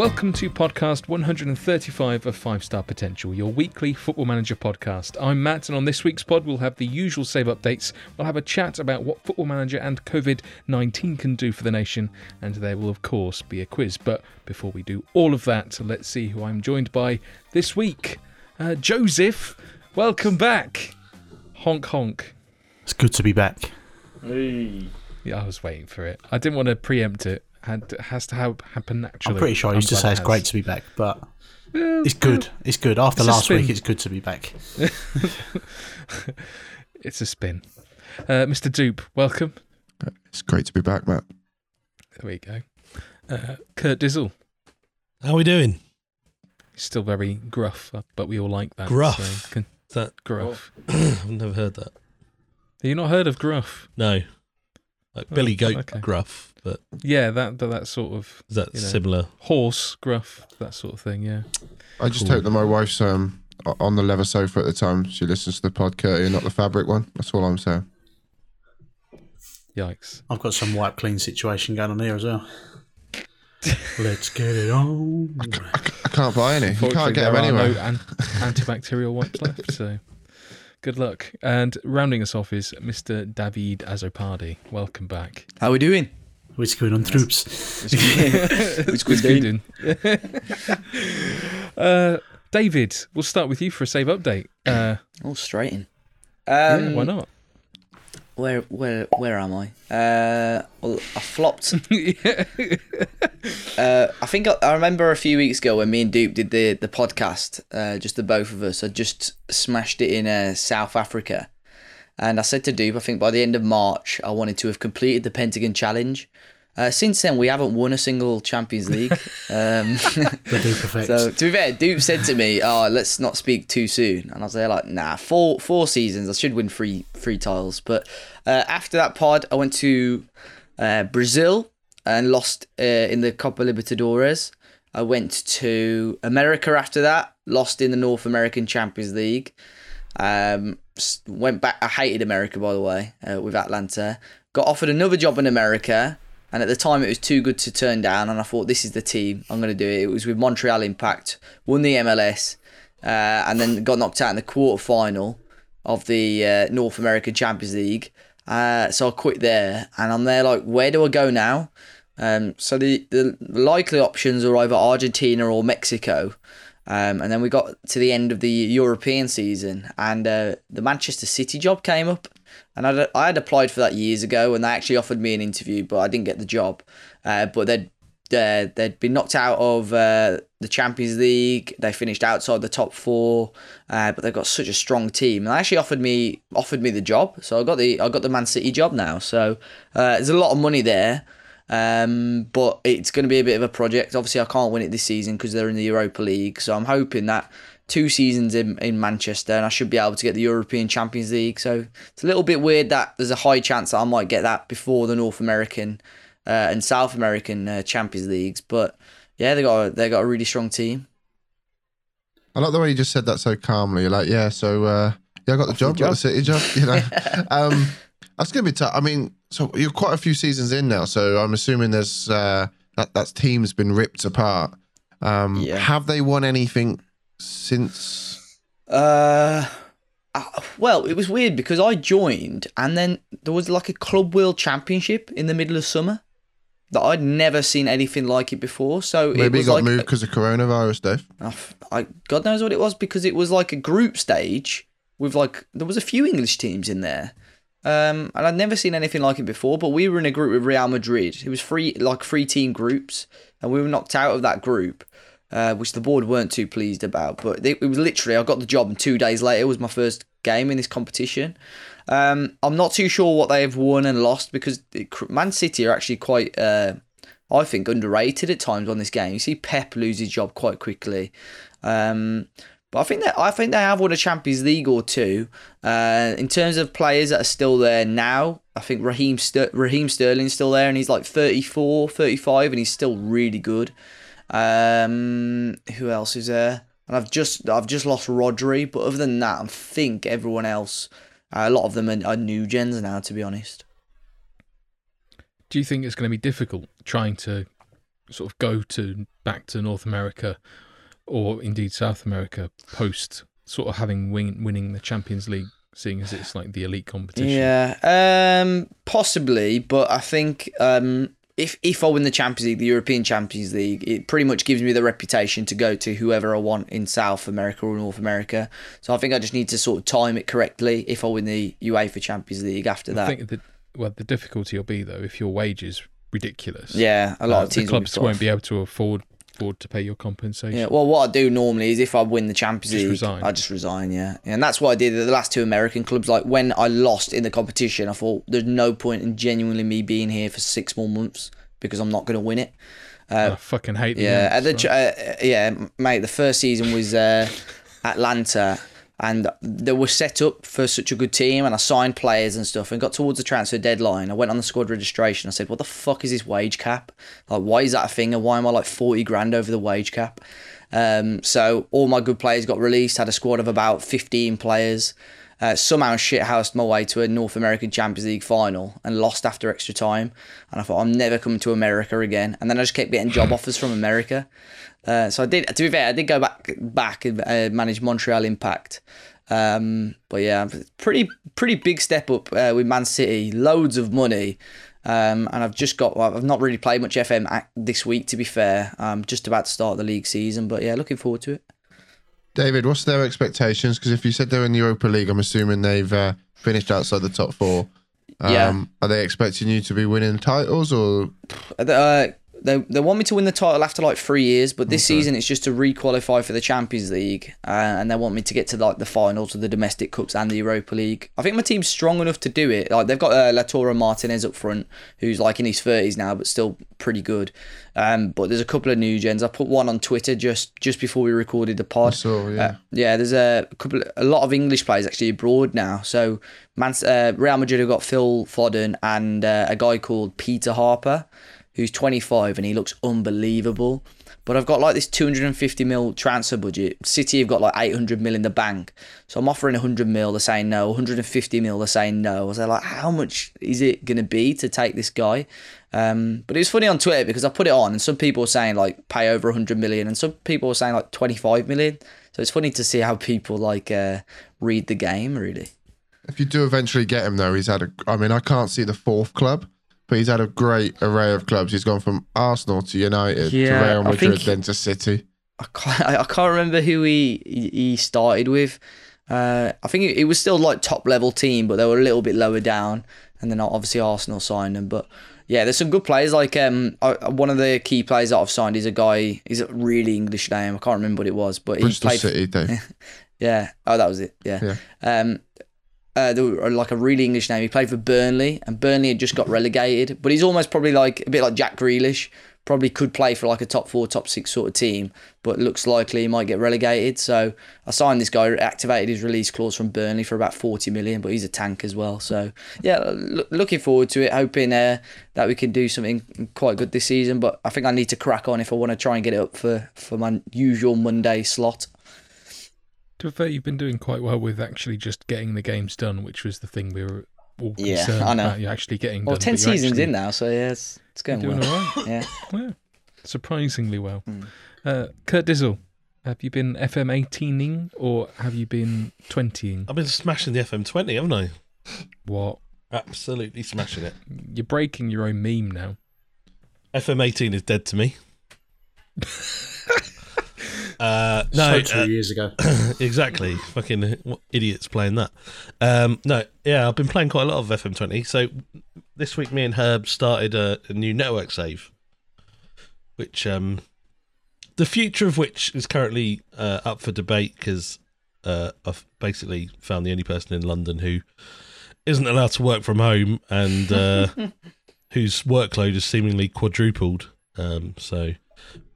Welcome to podcast 135 of 5 Star Potential, your weekly football manager podcast. I'm Matt, and on this week's pod, we'll have the usual save updates. We'll have a chat about what football manager and COVID 19 can do for the nation, and there will, of course, be a quiz. But before we do all of that, let's see who I'm joined by this week. Uh, Joseph, welcome back. Honk honk. It's good to be back. Hey. Yeah, I was waiting for it. I didn't want to preempt it. Had has to ha- happen naturally. I'm pretty sure I used to say it it's has. great to be back, but Well, it's good. It's good. After It's last week, it's good to be back. It's a spin. Uh, Mr. Dupe, welcome. It's great to be back, Matt. There we go. Uh, Kurt Dizzle. How are we doing? Still very gruff, uh, but we all like that. Gruff? so can- that gruff. I've never heard that. Have you not heard of gruff? No, like Oh, Billy Goat okay. Gruff, but Yeah, that that, that sort of is that You know. similar? horse gruff, that sort of thing. Yeah. I just Cool. hope that my wife's um on the leather sofa at the time she listens to the pod curtain, not the fabric one. That's all I'm saying. Yikes. I've got some wipe clean situation going on here as well. Let's get it on. I can't buy any. You can't get there them are anywhere. no an- antibacterial wipes left, so good luck. And rounding us off is Mr. David Azopardi. Welcome back. How are we doing? What's going on, troops? It's good doing. uh, David, we'll start with you for a save update. Uh, Oh, straight in. yeah, Um, why not? Where, where, where am I? Uh, well, I flopped. uh, I think I, I remember a few weeks ago when me and Dupe did the the podcast, uh, just the both of us. I just smashed it in uh, South Africa, and I said to Dupe, I think by the end of March, I wanted to have completed the Pentagon Challenge. Uh, since then, we haven't won a single Champions League. Um, The dupe effect. So to be fair, Dupe said to me, "Oh, let's not speak too soon," and I was there like, "Nah, four four seasons. I should win three three titles." But uh, after that pod, I went to uh, Brazil and lost uh, in the Copa Libertadores. I went to America after that, lost in the North American Champions League. Um, went back. I hated America, by the way, uh, with Atlanta. Got offered another job in America, and at the time it was too good to turn down. And I thought, this is the team. I'm going to do it. It was with Montreal Impact. Won the MLS, uh, and then got knocked out in the quarter final of the uh, North American Champions League. Uh, so I quit there, and I'm there like, where do I go now? Um, so the, the likely options are either Argentina or Mexico. Um, and then we got to the end of the European season, and uh, the Manchester City job came up. And I'd, I had applied for that years ago, and they actually offered me an interview, but I didn't get the job. Uh, but they'd uh, they'd been knocked out of uh, the Champions League. They finished outside the top four, uh, but they've got such a strong team. And they actually offered me offered me the job, so I got the I got the Man City job now. So uh, there's a lot of money there. Um, but it's going to be a bit of a project. Obviously, I can't win it this season because they're in the Europa League. So I'm hoping that two seasons in, in Manchester and I should be able to get the European Champions League. So it's a little bit weird that there's a high chance that I might get that before the North American uh, and South American uh, Champions Leagues. But yeah, they got a, they got a really strong team. I like the way you just said that so calmly. You're like, yeah, so uh, yeah, I got the job, the got the city job. You know, um, that's gonna be tough. I mean, so you're quite a few seasons in now, so I'm assuming there's uh, that that team's been ripped apart. Um, Yeah. Have they won anything since? Uh, well, it was weird because I joined and then there was like a Club World Championship in the middle of summer that I'd never seen anything like it before. So it Maybe it got like moved because of coronavirus, Dave. I, I God knows what it was because it was like a group stage with like there was a few English teams in there. Um, and I'd never seen anything like it before. But we were in a group with Real Madrid. It was three like three team groups, and we were knocked out of that group, uh, which the board weren't too pleased about. But it, it was literally I got the job, and two days later it was my first game in this competition. Um, I'm not too sure what they have won and lost because it, Man City are actually quite, uh, I think, underrated at times on this game. You see Pep lose his job quite quickly. Um, but I think that I think they have won a Champions League or two. Uh, in terms of players that are still there now, I think Raheem Ster- Raheem Sterling's still there, and he's like 34, 35, and he's still really good. Um, who else is there? And I've just I've just lost Rodri, but other than that, I think everyone else, uh, a lot of them are, are new gens now. To be honest, Do you think it's going to be difficult trying to sort of go to back to North America or indeed South America post sort of having win, winning the Champions League, seeing as it's like the elite competition? Yeah, um, possibly, but I think um, if if I win the Champions League, the European Champions League, it pretty much gives me the reputation to go to whoever I want in South America or North America. So I think I just need to sort of time it correctly. If I win the UEFA Champions League after I that, think that well, the difficulty will be though if your wage is ridiculous. yeah, a lot uh, of teams the will clubs put won't be able to afford afford to pay your compensation. Yeah, well, what I do normally is if I win the Champions League. I just resign. Yeah, and that's what I did at the last two American clubs. Like when I lost in the competition, I thought there's no point in genuinely me being here for six more months because I'm not going to win it. I fucking hate Yeah, at the, right? uh, yeah, mate. The first season was uh, Atlanta, and they were set up for such a good team, and I signed players and stuff, and got towards the transfer deadline. I went on the squad registration. I said, "What the fuck is this wage cap? Like, why is that a thing? And why am I like forty grand over the wage cap?" Um, so all my good players got released. Had a squad of about fifteen players. Uh, somehow shithoused my way to a North American Champions League final and lost after extra time. And I thought I'm never coming to America again. And then I just kept getting job offers from America. Uh, so I did. To be fair, I did go back back and uh, manage Montreal Impact. Um, but yeah, pretty pretty big step up uh, with Man City. Loads of money. Um, and I've just got. Well, I've not really played much FM this week. To be fair, I'm just about to start the league season. But yeah, looking forward to it. David, what's their expectations? Because if you said they're in the Europa League, I'm assuming they've uh, finished outside the top four. Um, Yeah. Are they expecting you to be winning titles or Uh, they they want me to win the title after like three years, but this season it's just to re-qualify for the Champions League, uh, and they want me to get to like the finals of the domestic cups and the Europa League. I think my team's strong enough to do it. Like they've got uh, Lautaro Martinez up front, who's like in his thirties now, but still pretty good. Um, but there's a couple of new gens. I put one on Twitter just just before we recorded the pod. So yeah. Uh, yeah, there's a couple, a lot of English players actually abroad now. So, Man, uh, Real Madrid have got Phil Foden and uh, a guy called Peter Harper, who's 25 and he looks unbelievable. But I've got like this 250 mil transfer budget. City have got like 800 mil in the bank, so I'm offering 100 mil. They're saying no. 150 mil. They're saying no. I was like, how much is it gonna be to take this guy? Um, but it was funny on Twitter because I put it on and some people were saying like pay over 100 million and some people were saying like 25 million. So it's funny to see how people like uh, read the game really. if you do eventually get him though? He's had a. I mean, I can't see the fourth club, but he's had a great array of clubs. He's gone from Arsenal to United Yeah, to Real Madrid, think- then to City. I can't, I can't remember who he he started with. Uh, I think it, was still like top level team, but they were a little bit lower down. And then obviously Arsenal signed him. But yeah, there's some good players. Like um, I, one of the key players that I've signed is a guy. He's a really English name. I can't remember what it was, but he played. City, Dave. Yeah. Oh, that was it. Yeah. Um, uh, were like a really English name. He played for Burnley, and Burnley had just got relegated. But he's almost probably like a bit like Jack Grealish. Probably could play for like a top four, top six sort of team, but looks likely he might get relegated. So I signed this guy, activated his release clause from Burnley for about forty million, but he's a tank as well. So yeah, lo- looking forward to it. Hoping uh, that we can do something quite good this season. But I think I need to crack on if I want to try and get it up for for my usual Monday slot. To be fair, you've been doing quite well with actually just getting the games done, which was the thing we were all Yeah, concerned I know. about. You actually getting Well, done. ten seasons actually in now, so yeah, it's, it's going Doing well. all right. Yeah. Yeah, surprisingly well. Mm. Uh, Kurt Dizzle, have you been FM 18ing or have you been 20ing? I've been smashing the FM20, haven't I? What? Absolutely smashing it. You're breaking your own meme now. FM18 is dead to me. uh, No, so two uh, years ago. exactly. Fucking what idiots playing that. Um, no, yeah, I've been playing quite a lot of FM20. So this week, me and Herb started a, a new network save, which um, the future of which is currently uh, up for debate because uh, I've basically found the only person in London who isn't allowed to work from home and uh, whose workload is seemingly quadrupled. Um, so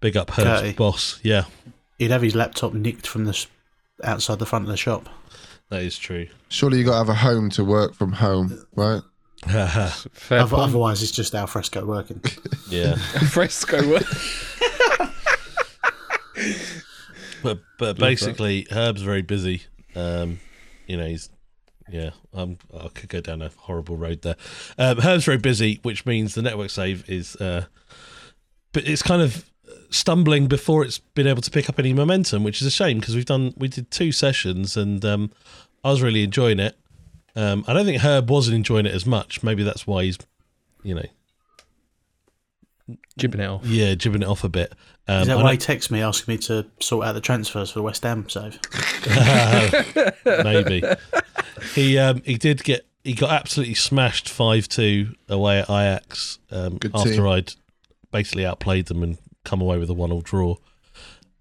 big up Herb's boss. Yeah, He'd have his laptop nicked from the outside the front of the shop. that is true. Surely you got to have a home to work from home, right? Fair Other- point. otherwise, it's just al fresco working. yeah. Fresco work. but but basically, Herb's very busy. Um, you know, he's yeah. Um, I could go down a horrible road there. Um, Herb's very busy, which means the network save is uh, but it's kind of stumbling before it's been able to pick up any momentum, which is a shame because we've done we did two sessions and um, I was really enjoying it. Um, I don't think Herb wasn't enjoying it as much. Maybe that's why he's, you know, Jibbing it off. yeah, jibbing it off a bit. Um, Is that I why he don't- me asking me to sort out the transfers for the West Ham save? maybe he um, he did get he got absolutely smashed five two away at Ajax um, after team. I'd basically outplayed them and come away with a one all draw.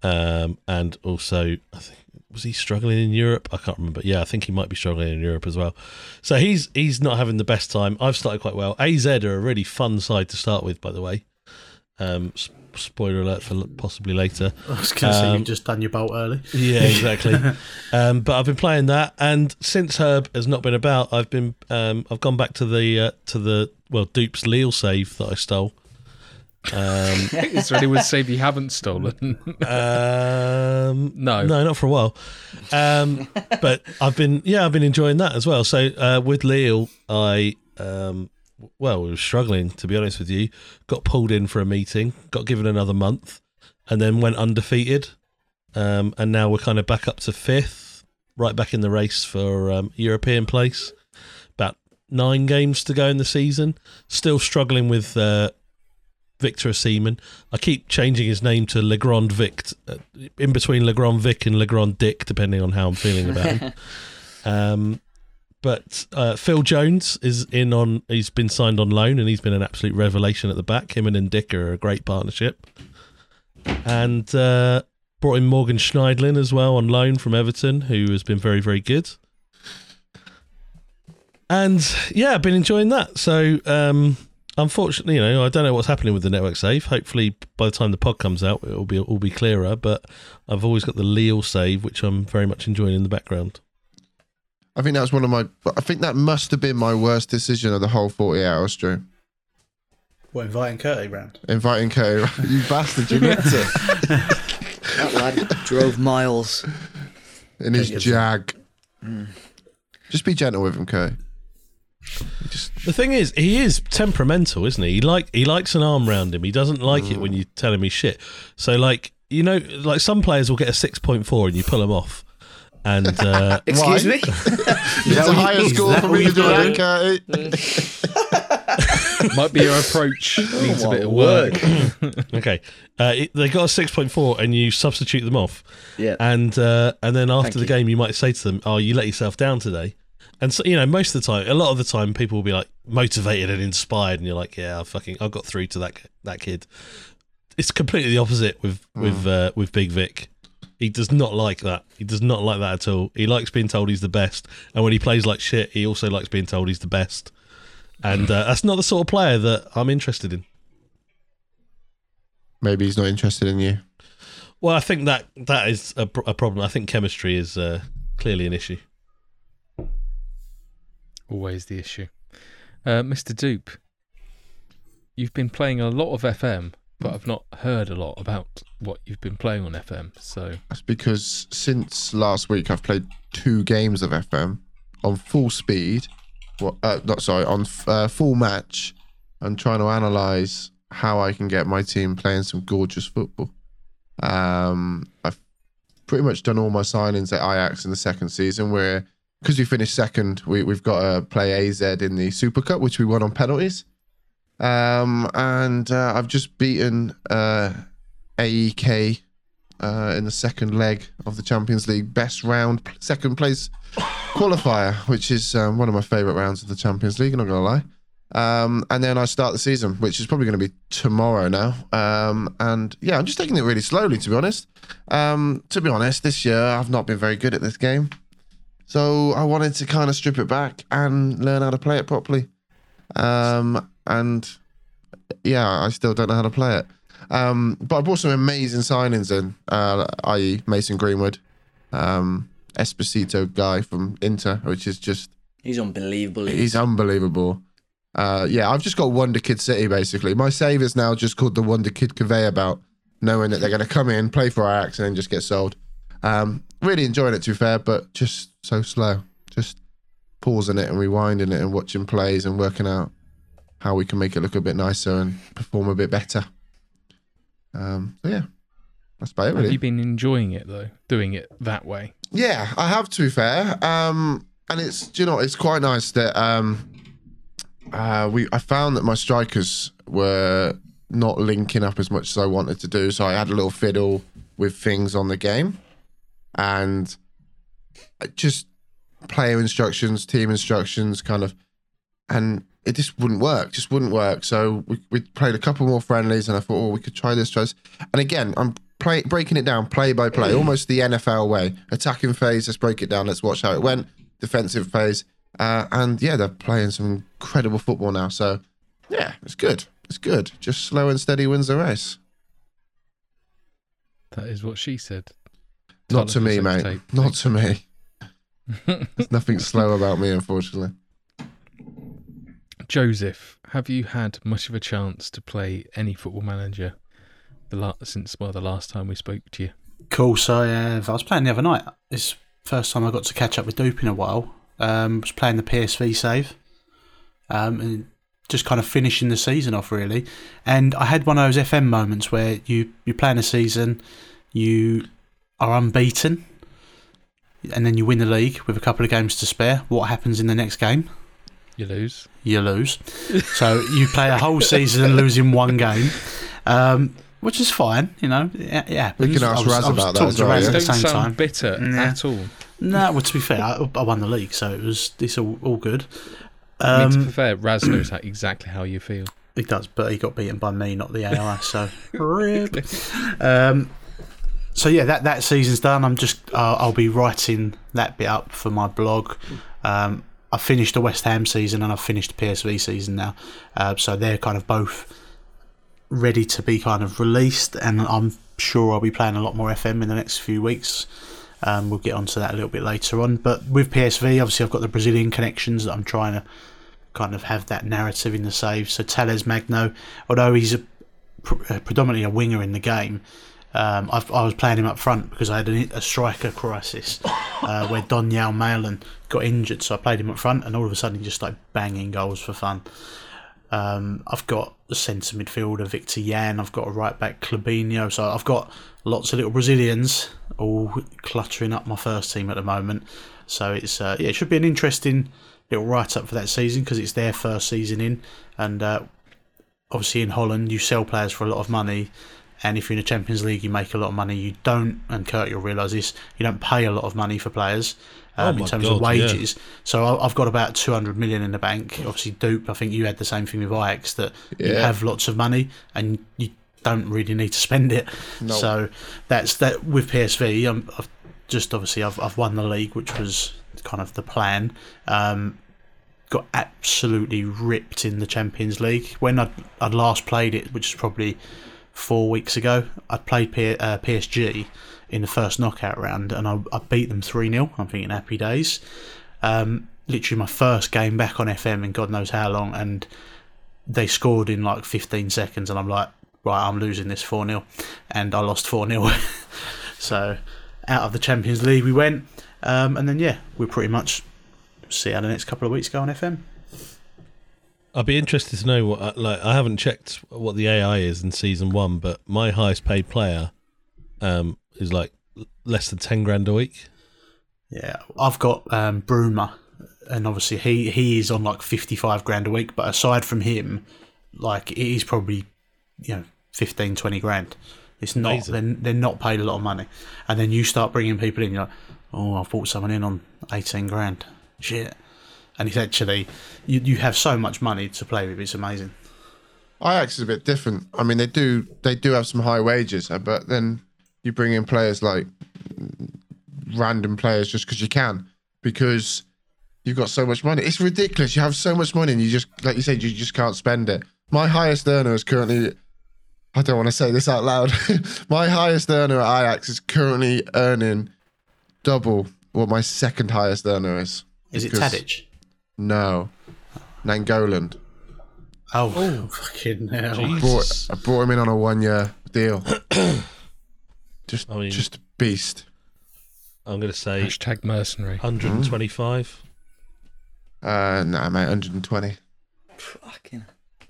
Um, and also, I think was he struggling in Europe? I can't remember. Yeah, I think he might be struggling in Europe as well. So he's he's not having the best time. I've started quite well. AZ are a really fun side to start with, by the way. Um, spoiler alert for possibly later. I was going to say Um, you've just done your bolt early. Yeah, exactly. um, but I've been playing that, and since Herb has not been about, I've been um, I've gone back to the uh, to the well Dupes Lille save that I stole. Um, Is there anyone save you haven't stolen? um, No. no, not for a while. Um, but I've been yeah, I've been enjoying that as well. So uh, with Lille, I um, well, we were struggling to be honest with you. Got pulled in for a meeting, got given another month, and then went undefeated. Um, and now we're kind of back up to fifth, right back in the race for um, European place. About nine games to go in the season. Still struggling with uh, Victor Seaman. I keep changing his name to Legrand Vic, uh, in between Legrand Vic and Legrand Dick, depending on how I'm feeling about him. Um, but uh, Phil Jones is in on. He's been signed on loan, and he's been an absolute revelation at the back. Him and Dick are a great partnership. And uh, brought in Morgan Schneiderlin as well on loan from Everton, who has been very, very good. And yeah, I've been enjoying that. So um, unfortunately, you know, I don't know what's happening with the network save. Hopefully, by the time the pod comes out, it will be all be clearer. But I've always got the Lille save, which I'm very much enjoying in the background. I think that's one of my. I think that must have been my worst decision of the whole 40 hours, Drew. What, inviting Curtie round? Inviting Kay, you bastard, you meant it. That lad drove miles. In his Take it. jag. Mm. Just be gentle with him, Kay. He Just The thing is, he is temperamental, isn't he? He like he likes an arm round him. He doesn't like it when you tell him he's shit. So like you know, like some players will get a six point four and you pull him off. And uh, Excuse Why? me? It's a higher you- score is for that me to do it. Might be your approach needs a bit of work. okay, uh, it- they got a six point four and you substitute them off. Yeah. And uh, and then after Thank the you. game, you might say to them, "Oh, you let yourself down today." And so you know, most of the time, a lot of the time, people will be like motivated and inspired, and you're like, "Yeah, I fucking, I got through to that that kid." It's completely the opposite with with uh, with Big Vic. He does not like that. He does not like that at all. He likes being told he's the best, and when he plays like shit, he also likes being told he's the best. And uh, that's not the sort of player that I'm interested in. Maybe he's not interested in you. Well, I think that that is a, pr- a problem. I think chemistry is uh, clearly an issue. Always the issue. Uh, Mr. Dupe, you've been playing a lot of FM, but I've not heard a lot about what you've been playing on FM. So That's because since last week I've played two games of FM on full speed. What? Uh, not sorry, on uh, full match. I'm trying to analyze how I can get my team playing some gorgeous football. Um, I've pretty much done all my signings at Ajax in the second season. Where because we finished second, we, we've got to play AZ in the Super Cup, which we won on penalties. Um, and uh, I've just beaten uh, AEK uh, in the second leg of the Champions League best round, second place qualifier, which is um, one of my favourite rounds of the Champions League. I'm not gonna lie. Um, and then I start the season, which is probably going to be tomorrow now. Um, and yeah, I'm just taking it really slowly, to be honest. Um, to be honest, this year I've not been very good at this game, so I wanted to kind of strip it back and learn how to play it properly. Um, and yeah, I still don't know how to play it. Um, but I brought some amazing signings in, uh, i.e., Mason Greenwood, um, Esposito guy from Inter, which is just He's unbelievable. he's unbelievable. Uh, yeah, I've just got Wonder Kid City basically. My save is now just called the Wonder Kid conveyor belt, knowing that they're going to come in, play for Ajax, and then just get sold. Um, really enjoying it, to be fair, but just so slow. Just pausing it and rewinding it and watching plays and working out how we can make it look a bit nicer and perform a bit better. Um, so yeah, that's about it Have you been enjoying it though, doing it that way? Yeah, I have to be fair. Um, and it's you know it's quite nice that um, uh, we I found that my strikers were not linking up as much as I wanted to do, so I had a little fiddle with things on the game, and just player instructions, team instructions, kind of, and it just wouldn't work. Just wouldn't work. So we, we played a couple more friendlies, and I thought, oh, we could try this, try this. And again, I'm play, breaking it down play by play, almost the NFL way. Attacking phase, let's break it down. Let's watch how it went. Defensive phase, uh, and yeah, they're playing some incredible football now. So yeah, it's good. It's good. Just slow and steady wins the race. That is what she said. Not to me, mate. Tape. Not to me. There's nothing slow about me, unfortunately. Joseph, have you had much of a chance to play any football manager the la- since well the last time we spoke to you? Course, I have. I was playing the other night. It's first time I got to catch up with Dupe in a while. Um, was playing the PSV save, um, and just kind of finishing the season off really. And I had one of those FM moments where you you playing a season, you are unbeaten, and then you win the league with a couple of games to spare. What happens in the next game? You lose. you lose. so you play a whole season and lose in one game, um, which is fine, you know. Yeah, yeah. We can ask was- Raz about that talking as to well, Raz yeah. at the Don't same sound time. bitter Nah. at all. No, well, to be fair, I, I won the league, so it was it's all, all good. I mean, to be Um, fair, Raz knows how, exactly how you feel. he does, but he got beaten by me, not the AI. So, rip. Um, so yeah, that that season's done. I'm just uh, I'll be writing that bit up for my blog. Um, I finished the West Ham season and I've finished the PSV season now, uh, so they're kind of both ready to be kind of released, and I'm sure I'll be playing a lot more FM in the next few weeks. Um, we'll get onto that a little bit later on. But with PSV, obviously, I've got the Brazilian connections that I'm trying to kind of have that narrative in the save. So Talles Magno, although he's a, uh, predominantly a winger in the game, um, I've, I was playing him up front because I had a, a striker crisis uh, where Donyell Malen got injured. So I played him up front, and all of a sudden he just like banging goals for fun. Um, I've got a centre midfielder, Victor Yan. I've got a right back, Clubinho. So I've got lots of little Brazilians all cluttering up my first team at the moment. So it's uh, yeah, it should be an interesting little write up for that season because it's their first season in, and uh, obviously in Holland you sell players for a lot of money. And if you're in the Champions League, you make a lot of money. You don't, and Kurt, you'll realise this: you don't pay a lot of money for players Oh um, my in terms God, of yeah. wages. So I- I've got about 200 million in the bank. Obviously, Dupe, I think you had the same thing with Ajax that you have lots of money and you don't really need to spend it. No. So that's that with PSV. Um, I've just obviously I've, I've won the league, which was kind of the plan. Um, got absolutely ripped in the Champions League when I'd, I'd last played it, which is probably four weeks ago. I played P- uh, PSG in the first knockout round, and I, I beat them three 0 I'm thinking happy days. Um, literally my first game back on FM in God knows how long, and they scored in like 15 seconds, and I'm like, right, I'm losing this 4 0, and I lost 4 0. so out of the Champions League we went, um, and then yeah, we're pretty much see how the next couple of weeks go on FM. I'd be interested to know what uh, like I haven't checked what the AI is in season one, but my highest paid player um, is like less than ten grand a week. Yeah, I've got um, Bruma, and obviously he he is on like fifty five grand a week. But aside from him, like he's probably you know 15, 20 grand. It's not Amazing. they're, they're not paid a lot of money, and then you start bringing people in. You're like, oh, I've brought someone in on eighteen grand. Shit, and it's actually you you have so much money to play with. It's amazing. Ajax is a bit different. I mean, they do they do have some high wages, uh, but then you bring in players like random players just because you can, because you've got so much money. It's ridiculous. You have so much money, and you just like you said, you just can't spend it. My highest earner is currently. I don't want to say this out loud. my highest earner at Ajax is currently earning double what my second highest earner is. Is it Tadic? No, Nainggolan. Oh, fucking hell! Jesus. brought I brought him in on a one year deal. just I mean- just a beast. I'm going to say Hashtag mercenary. 125. Uh nah mate, 120. Fucking.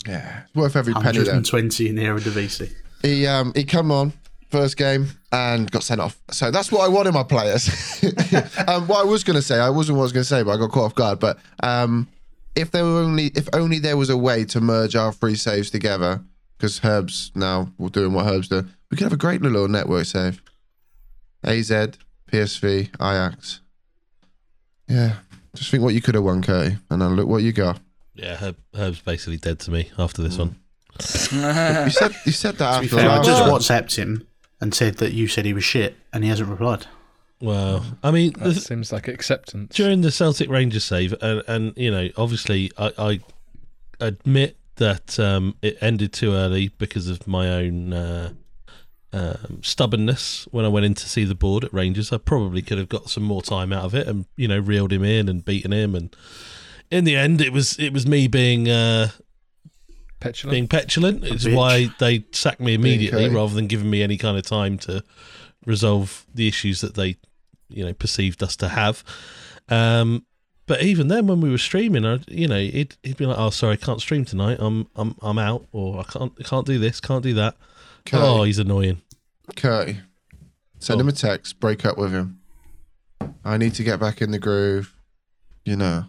Yeah. It's worth every penny there. 120 in the Eredivisie. he um he come on first game and got sent off. So that's what I want in my players. um, what I was going to say, I wasn't what I was going to say, but I got caught off guard. But um, if there were only if only there was a way to merge our three saves together, because Herb's now we're doing what Herb's do, we could have a great little network save. AZ, PSV, Ajax. Yeah, just think what you could have won, Curty, and then look what you got. Yeah, Herb, Herb's basically dead to me after this one. You said you said that after fair, I just one. WhatsApped him and said that you said he was shit, and he hasn't replied. Well, I mean, That the, seems like acceptance. during the Celtic Rangers save, and, and you know, obviously, I, I admit that um, it ended too early because of my own uh, um, stubbornness when I went in to see the board at Rangers. I probably could have got some more time out of it and you know reeled him in and beaten him. And in the end, it was it was me being uh, Petulant. being petulant. It's bitch. why they sacked me immediately rather than giving me any kind of time to resolve the issues that they, you know, perceived us to have. Um, but even then, when we were streaming, I, you know, he'd, he'd be like, "Oh, sorry, I can't stream tonight. I'm I'm I'm out, or I can't I can't do this, can't do that." Oh, he's annoying. Curty, send him a text. Break up with him. I need to get back in the groove. You know.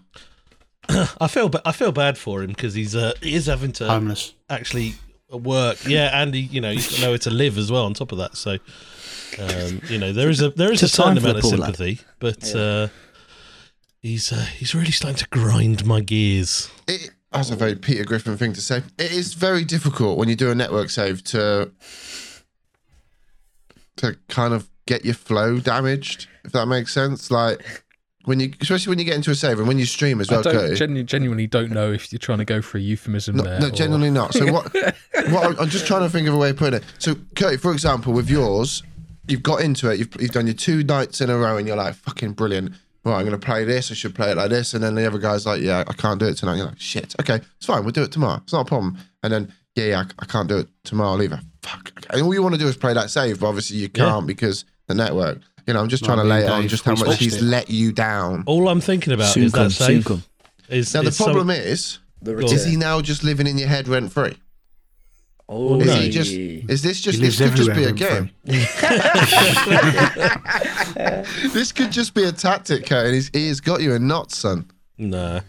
I feel ba- I feel bad for him because he's uh, he is having to Homeless. actually work. Yeah, and he, you know, he's got nowhere to live as well. On top of that, so um, you know, there is a there is a It's certain amount of poor lad. sympathy, but uh, he's uh, he's really starting to grind my gears. It, that's a very Peter Griffin thing to say. It is very difficult when you do a network save to to kind of get your flow damaged, if that makes sense. Like when you, especially when you get into a save and when you stream as I well, don't, genu- genuinely don't know if you're trying to go for a euphemism No, there. no, or- genuinely not. So what? what I'm, just trying to think of a way of putting it. So, Curty, for example, with yours, you've got into it. You've, you've done your two nights in a row, and you're like, "Fucking brilliant." Right, I'm going to play this. I should play it like this. And then the other guy's like, "Yeah, I can't do it tonight." You're like, "Shit, okay, it's fine. We'll do it tomorrow. It's not a problem." And then, "Yeah, yeah, I, I can't do it tomorrow either." Fuck. And all you want to do is play that save, but obviously you can't because the network. You know, I'm just trying Like to lay and it on just how much he's it. let you down. All I'm thinking about Soon is come, that soon come. Is, Now the is some- problem is, The is he now just living in your head rent free? Oh, Is no. he just? Is this just? He This could just be a game. this could just be a tactic, Kurt, and he's, he has got you in knots, son. No,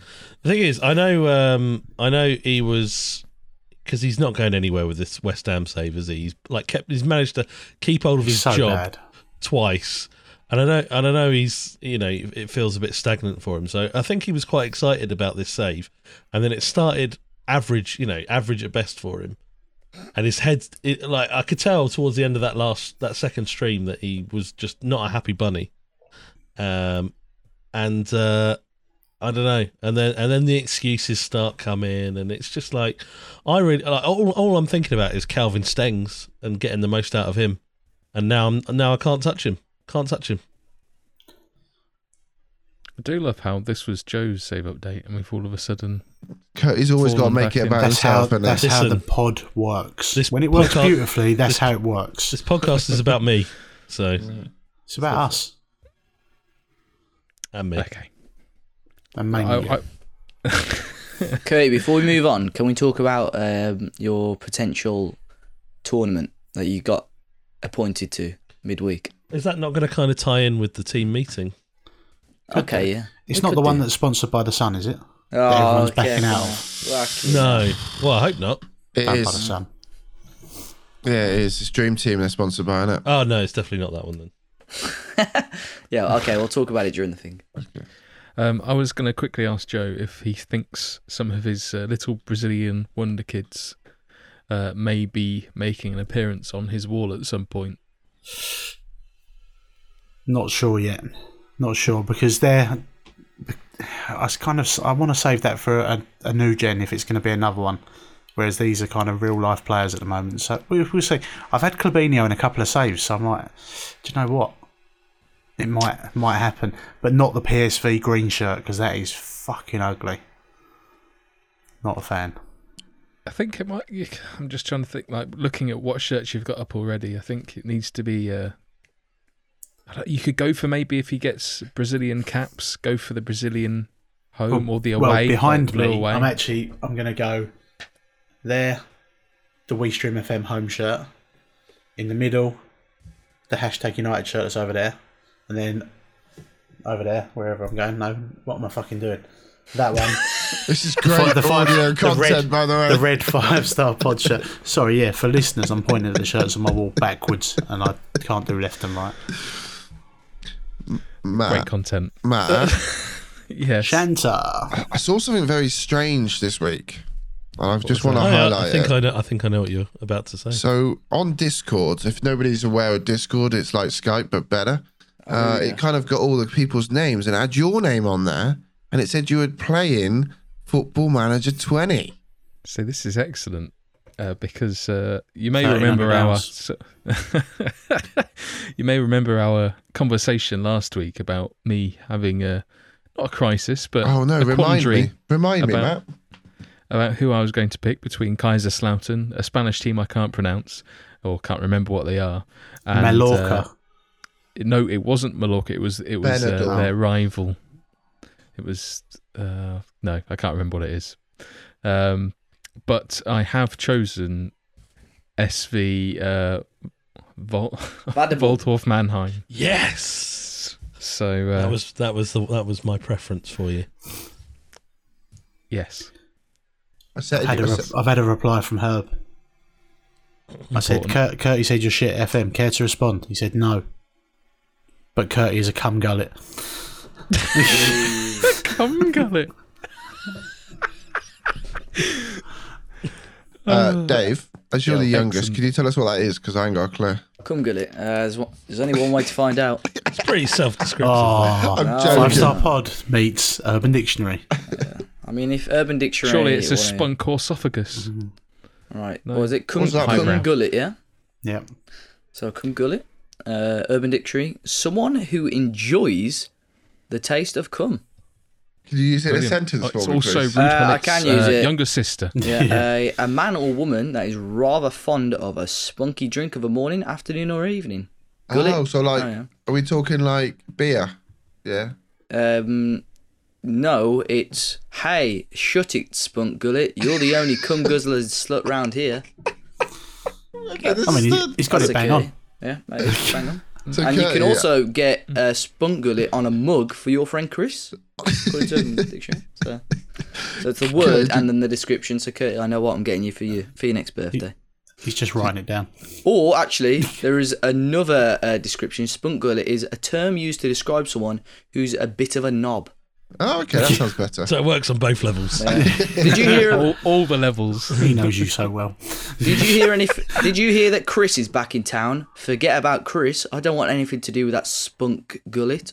the thing is, I know, um, I know he was because he's not going anywhere with this West Ham save, is he? He's like kept, he's managed to keep hold of his so job bad. Twice, and I know, and I know he's, you know, it feels a bit stagnant for him. So I think he was quite excited about this save, and then it started average, you know, average at best for him. And his head, it, like I could tell towards the end of that last, that second stream, that he was just not a happy bunny. Um, and uh, I don't know, and then and then the excuses start coming, and it's just like I really like all, all I'm thinking about is Calvin Stengs and getting the most out of him, and now I'm now I can't touch him, can't touch him. I do love how this was Joe's save update, and we've all of a sudden. Kurt, he's always got to make it about That's how himself, and that's how the pod works. this when it works podcast- beautifully, that's this- how it works. This podcast is about me, so It's about us and me. Okay. and mainly. I, I, Curry, before we move on, can we talk about um, your potential tournament that you got appointed to midweek? Is that not going to kind of tie in with the team meeting? Okay, yeah. it's we not the one do. that's sponsored by the Sun, is it? Oh, everyone's okay, backing out. Fucking No. Well, I hope not. it Banned by the. Sun. Yeah, it is. It's Dream Team. They're sponsored by it. Oh no, it's definitely not that one then. Yeah, okay, we'll talk about it during the thing. um, I was going to quickly ask Joe if he thinks some of his uh, little Brazilian wonder kids uh, may be making an appearance on his wall at some point. Not sure yet. Not sure because they're. I kind of. I want to save that for a, a new gen if it's going to be another one. Whereas these are kind of real life players at the moment. So we, we'll see. I've had Clubinho in a couple of saves, so I'm like, do you know what? It might might happen, but not the PSV green shirt because that is fucking ugly. Not a fan. I think it might. I'm just trying to think. Like looking at what shirts you've got up already, I think it needs to be. Uh, I don't- you could go for maybe if he gets Brazilian caps, go for the Brazilian home or the away. well, behind me, away. I'm actually I'm going to go there. The We Stream FM home shirt, in the middle, the hashtag United shirt that's over there, and then over there, wherever I'm going. No, what am I fucking doing? That one. This is great the five- audio the content, red- by the way. the red five star pod shirt. Sorry, yeah, for listeners, I'm pointing at the shirts on my wall backwards, and I can't do left and right. Great content. Matt, Yes. Shanta. I saw something very strange this week, and I just want to Oh, yeah, highlight I think it. I know. I think I know what you're about to say. So on Discord, if nobody's aware of Discord, it's like Skype but better. uh, It kind of got all the people's names and had your name on there, and it said you were playing Football Manager 20. So this is excellent uh, because uh, you may remember our so- you may remember our conversation last week about me having a not a crisis but Oh no, a remind me, remind me, about- Matt. about who I was going to pick between Kaiserslautern, a Spanish team I can't pronounce or can't remember what they are, and, Mallorca. uh, no, it wasn't Mallorca. It was it was uh, their rival. It was uh, no, I can't remember what it is. Um, but I have chosen SV uh, Vol- Vanderbilt. Waldhof Mannheim. yes, So uh, that was that was the that was my preference for you. yes, I said, Had a I re- said- I've had a reply from Herb. I said, Important. Kurt, Kurt, you said your shit FM. Care to respond? He said no. But Curty is a cum gullet. Come gullet. uh, Dave, as you're Yeah, the youngest, excellent. could you tell us what that is? Because I ain't got a clue. Come gullet. Uh, there's, one, there's only one way to find out. It's pretty self-descriptive. Oh, I'm no. joking. five star pod meets Urban Dictionary. I mean, if Urban Dictionary. Surely it's a wanna- spunk esophagus. Right. No. Was it cum, What's that cum highbrow? gullet? Yeah. Yeah. So cum gullet. Uh, Urban Dictionary. Someone who enjoys the taste of cum. Can you use it in a Brilliant. sentence Oh, for it's me, also please? Ruth Uh, I Millett's, can use uh, it. younger sister. Yeah, a, a man or woman that is rather fond of a spunky drink of a morning, afternoon, or evening. Gullet? Oh, so like, Oh, yeah. are we talking like beer? Yeah. Um, no, it's hey, shut it, spunk gullet. You're the only cum guzzler slut round here. Okay, I mean, he, the- he's got That's it bang okay. on. Yeah, that is bang on. So and you can yeah. also get a spunk gullet on a mug for your friend Chris. According to Urban Dictionary. So, so it's the word and then the description. So, Kurt, I know what I'm getting you for you for your next birthday. He's just writing it down. Or actually, there is another uh, description. Spunk gullet is a term used to describe someone who's a bit of a knob. Oh, okay, that sounds better. So it works on both levels. Did you hear? all, all the levels. He knows you so well. Did you hear any? Did you hear that Chris is back in town? Forget about Chris. I don't want anything to do with that spunk gullet.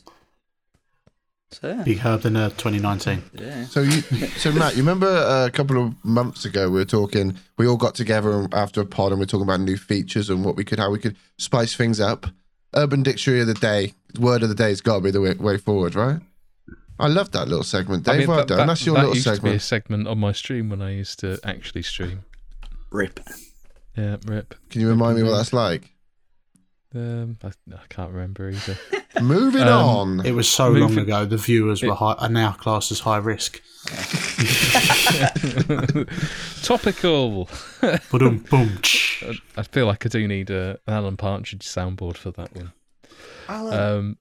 So yeah, Big Herb the Nerd 2019. yeah. So you, so Matt, you remember uh, a couple of months ago we were talking. We all got together after a pod and we are talking about new features and what we could, how we could spice things up. Urban Dictionary of the day, word of the day has got to be the way, way forward, right? I love that little segment, Dave. I mean, well that, done. that- That's your that little used to be a segment. segment on my stream when I used to actually stream. Rip. Yeah, rip. Can you remind me what that's like? Um, I, I can't remember either. Moving Um, on. It was so long ago, the viewers were high, are now classed as high risk. Topical. Boom, boom. tsh. I feel like I do need a, an Alan Partridge soundboard for that one. Um,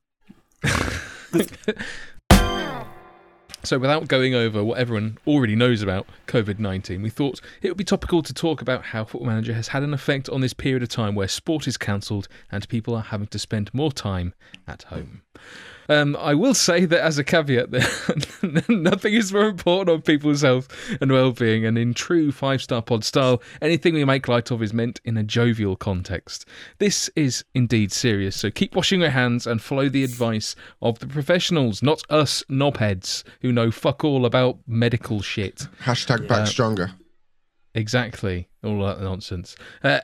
so, without going over what everyone already knows about COVID 19, we thought it would be topical to talk about how Football Manager has had an effect on this period of time where sport is cancelled and people are having to spend more time at home. Um, I will say that as a caveat, that nothing is more important on people's health and well-being, and in true five-star pod style, anything we make light of is meant in a jovial context. This is indeed serious, so keep washing your hands and follow the advice of the professionals, not us knobheads who know fuck all about medical shit. Hashtag back stronger. Exactly, all that nonsense. Uh,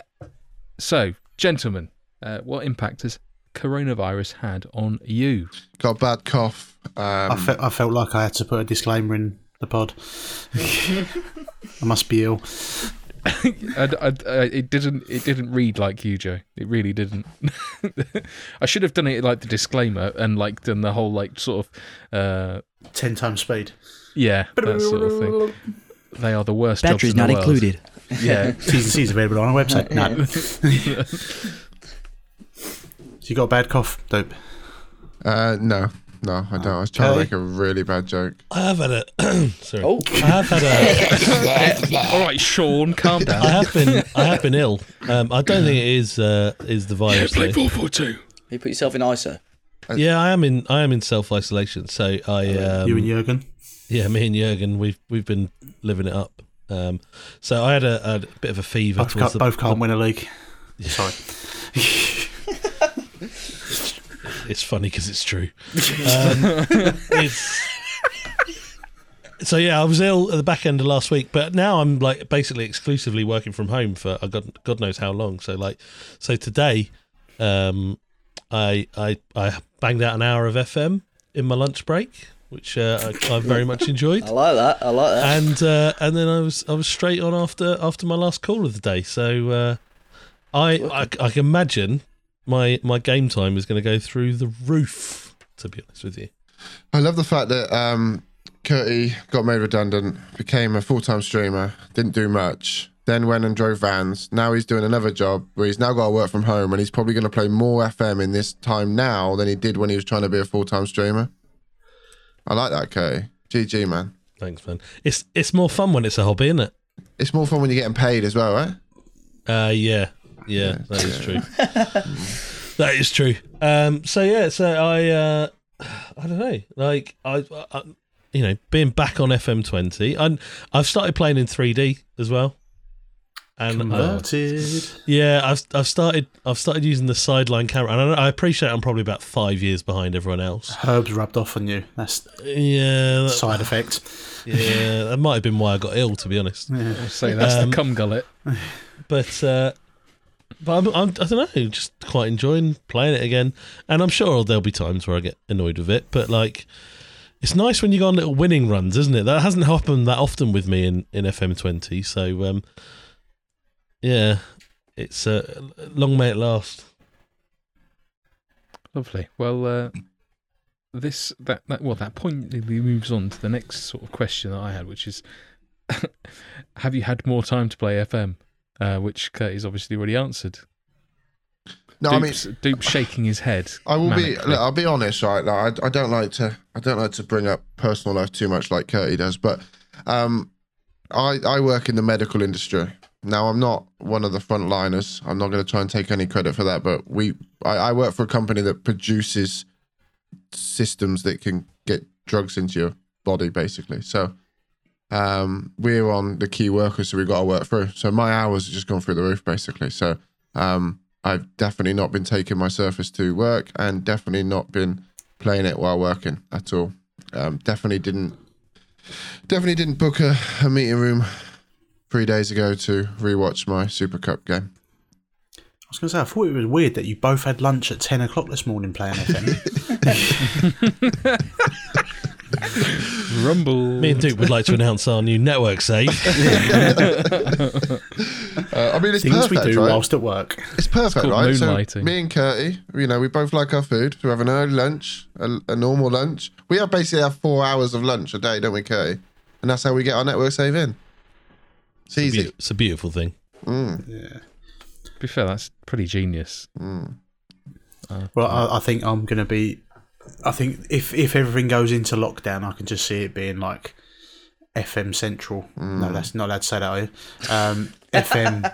so, gentlemen, uh, what impact has coronavirus had on you? Got a bad cough. Um, I, fe- I felt like I had to put a disclaimer in the pod. I must be ill. I, I, I- it didn't. It didn't read like you, Joe. It really didn't. I should have done it like the disclaimer and like done the whole like sort of, uh, 10 times speed. yeah, that sort of thing. They are the worst. jobs Batteries in the not world. included. Yeah, T's and C's available on our website. No. You got a bad cough, dope? Uh, no, no, I don't. I was trying Okay. to make a really bad joke. I have had a. sorry. Oh. I have had a. All right, Sean, calm down. I have been. I have been ill. Um, I don't think it is. Uh, is the virus? Play though. four four two. You put yourself in ISO. Yeah, I am in. I am in self isolation. So I. Um, you and Jurgen. Yeah, me and Jurgen, we've we've been living it up. Um, so I had a, a bit of a fever. Both, towards can't, the- both can't win a league. Sorry. It's funny because it's true. Um, it's so yeah, I was ill at the back end of last week, but now I'm like basically exclusively working from home for uh, God, God knows how long. So like, so today, um, I I I banged out an hour of FM in my lunch break, which uh, I, I very much enjoyed. I like that. I like that. and uh, and then I was I was straight on after after my last call of the day. So uh, I, I I can imagine my my game time is going to go through the roof. To be honest with you, I love the fact that um, Curty got made redundant, became a full time streamer, didn't do much, then went and drove vans. Now he's doing another job where he's now got to work from home and he's probably going to play more FM in this time now than he did when he was trying to be a full time streamer. I like that, Curty. GG, man. thanks, man. It's it's more fun when it's a hobby, isn't it? It's more fun when you're getting paid as well, right? Uh, yeah, yeah, that is true. that is true. Um, so yeah, so I uh, I don't know, like I, I you know, being back on FM twenty, and I've started playing in three D as well. And uh, Converted. Yeah, I've I've started I've started using the sideline camera, and I, I appreciate I'm probably about five years behind everyone else. Herbs rubbed off on you. That's Yeah, that, side effect. yeah, that might have been why I got ill, to be honest. Yeah, say that's Um, the cum gullet. But uh, but I'm, I'm I don't know, just quite enjoying playing it again, and I'm sure there'll be times where I get annoyed with it, but like. It's nice when you go on little winning runs, isn't it? That hasn't happened that often with me in, in FM20. So, um, yeah, it's uh, long may it last. Lovely. Well, uh, this that that well that pointedly moves on to the next sort of question that I had, which is, have you had more time to play FM? Uh, which Curtis obviously already answered. No, I mean, Dupe's, Dupe's shaking his head. I will be. Look, I'll be honest, right? Like, I, I don't like to. I don't like to bring up personal life too much, like Curty does. But um, I I work in the medical industry. Now I'm not one of the frontliners. I'm not going to try and take any credit for that. But we, I, I work for a company that produces systems that can get drugs into your body, basically. So. Um, we're on the key workers, so we've got to work through. So my hours have just gone through the roof, basically. So um, I've definitely not been taking my Surface to work and definitely not been playing it while working at all. Um, definitely didn't definitely didn't book a, a meeting room three days ago to rewatch my Super Cup game. I was going to say, I thought it was weird that you both had lunch at 10 o'clock this morning playing FM. Rumble. Me and Duke would like to announce our new network save. Uh, I mean, it's Things perfect, we do right? whilst at work. It's perfect, called right? So moonlighting. me and Curty, you know, we both like our food. We have an early lunch, a, a normal lunch. We have basically have four hours of lunch a day, don't we, Curty? And that's how we get our network save in. It's easy. It's a beautiful thing. Mm, Yeah. To be fair, that's pretty genius. mm. Well, I, I think I'm going to be. I think if if everything goes into lockdown, I can just see it being like FM Central. No, that's not allowed to say that. Are you? Um, FM.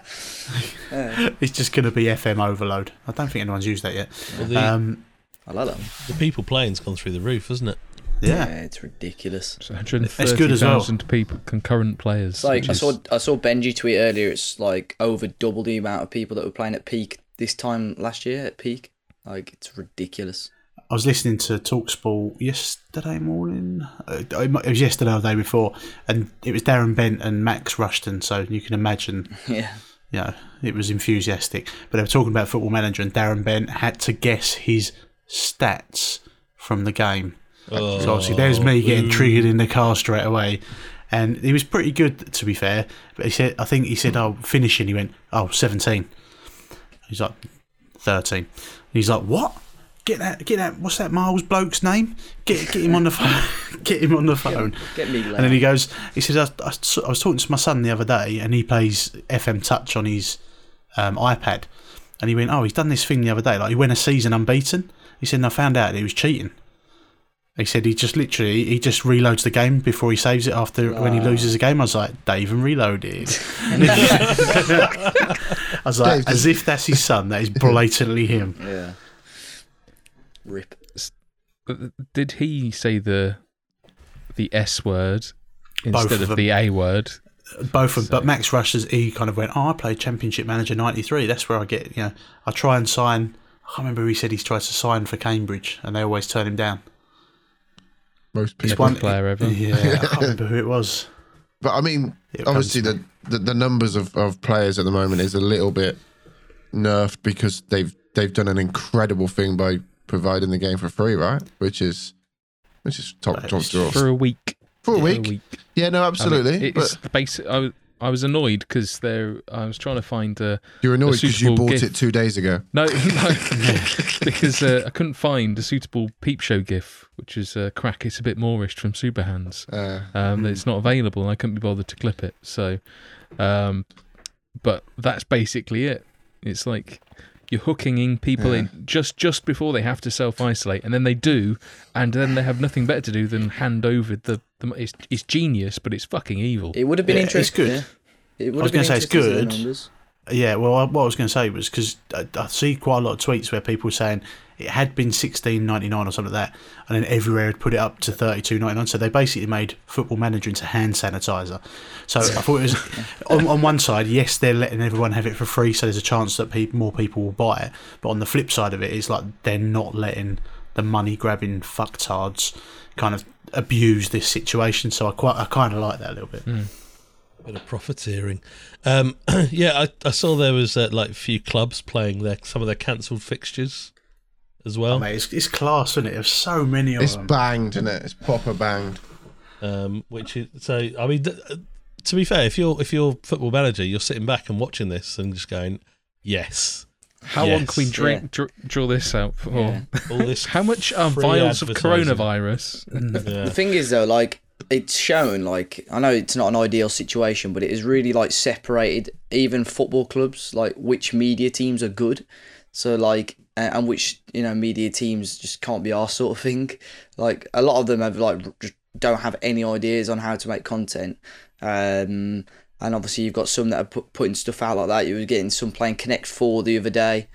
it's just going to be FM overload. I don't think anyone's used that yet. Well, the, Um, I like that. the people playing's gone through the roof, hasn't it? yeah. it's ridiculous. It's It's good as well. 130,000 people, concurrent players. It's like which I is- saw I saw Benji tweet earlier. It's like over double the amount of people that were playing at peak this time last year at peak. Like it's ridiculous. I was listening to Talksport yesterday morning. Uh, It was yesterday or the day before, and it was Darren Bent and Max Rushden. So you can imagine, Yeah. you know, it was enthusiastic. But they were talking about Football Manager, and Darren Bent had to guess his stats from the game. Oh, So obviously, there's me getting triggered in the car straight away. And he was pretty good, to be fair. But he said, I think he said, oh, finishing. He went, oh, 17. He's like, 13. He's like, what? Get that, get that, what's that Miles bloke's name? Get get him on the phone. get him on the phone. Get me. And then he goes, he says, I, I, I was talking to my son the other day and he plays FM Touch on his um, iPad. And he went, "Oh, he's done this thing the other day. Like he went a season unbeaten." He said, and "I found out he was cheating." He said he just literally he just reloads the game before he saves it after when he loses a game. I was like, Dave and reloaded. I was like, Dave, as if that's his son. That is blatantly him. Yeah. Rip. Did he say the the S word Both instead of of the A word? Both of, but Max Rush's E kind of went, "Oh, I played Championship Manager '93. That's where I get, you know, I try and sign." I can't remember who he said he's tried to sign for Cambridge, and they always turn him down. Most He's people. Best player ever. Yeah, I can't remember who it was. But I mean, It obviously the, the the numbers of, of players at the moment is a little bit nerfed because they've they've done an incredible thing by providing the game for free, right? Which is which is top That top is draw For a week. for a For week. Yeah, no, I mean, absolutely. it's but basic. I, was- I was annoyed because there. I was trying to find. Uh, you're annoyed because you suitable bought gift. it two days ago. no, no, because uh, I couldn't find a suitable peep show gif, which is uh, crack. It's a bit moreish from Superhands. Uh, Um, It's not available, and I couldn't be bothered to clip it. So, um, but that's basically it. It's like you're hooking in people Yeah. in just just before they have to self isolate, and then they do, and then they have nothing better to do than hand over the. the it's, it's genius, but it's fucking evil. It would have been Yeah, it's good. Yeah. It would I was gonna say it's interesting to see the good. Yeah, well, I- what I was going to say was because I, I see quite a lot of tweets where people saying it had been sixteen ninety nine or something like that, and then everywhere had put it up to thirty two ninety nine. So they basically made Football Manager into hand sanitizer. So I thought it was on, on one side, yes, they're letting everyone have it for free, so there's a chance that people, more people will buy it. But on the flip side of it, it's like they're not letting the money grabbing fucktards kind of abuse this situation. So I quite, I kind of like that a little bit. Hmm. Bit of profiteering. Um, yeah, I, I saw there was uh, like a few clubs playing their some of their cancelled fixtures as well. Oh, mate, it's, it's class, isn't it? There's so many of it's them. banged, isn't it? It's proper banged. um, which is so. I mean, th- uh, to be fair, if you're if you're football manager, you're sitting back and watching this and just going, "Yes, How long can we drink, Yeah. dr- draw this out for? Yeah. all this." How much are vials of coronavirus? Yeah. The thing is though, like it's shown like I know it's not an ideal situation, but it is really like separated even football clubs like which media teams are good. So like and, which you know media teams just can't be our sort of thing. Like a lot of them have like just don't have any ideas on how to make content. Um, and obviously you've got some that are put, putting stuff out like that. You were getting some playing Connect Four the other day.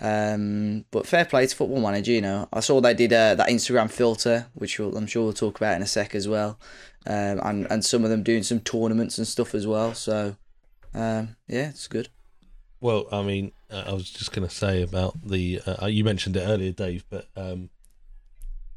Um, but fair play to Football Manager, you know. I saw they did uh, that Instagram filter, which we'll, I'm sure we'll talk about in a sec as well. Um, and and some of them doing some tournaments and stuff as well. So, um, yeah, it's good. Well, I mean, uh, I was just going to say about the. Uh, you mentioned it earlier, Dave, but um,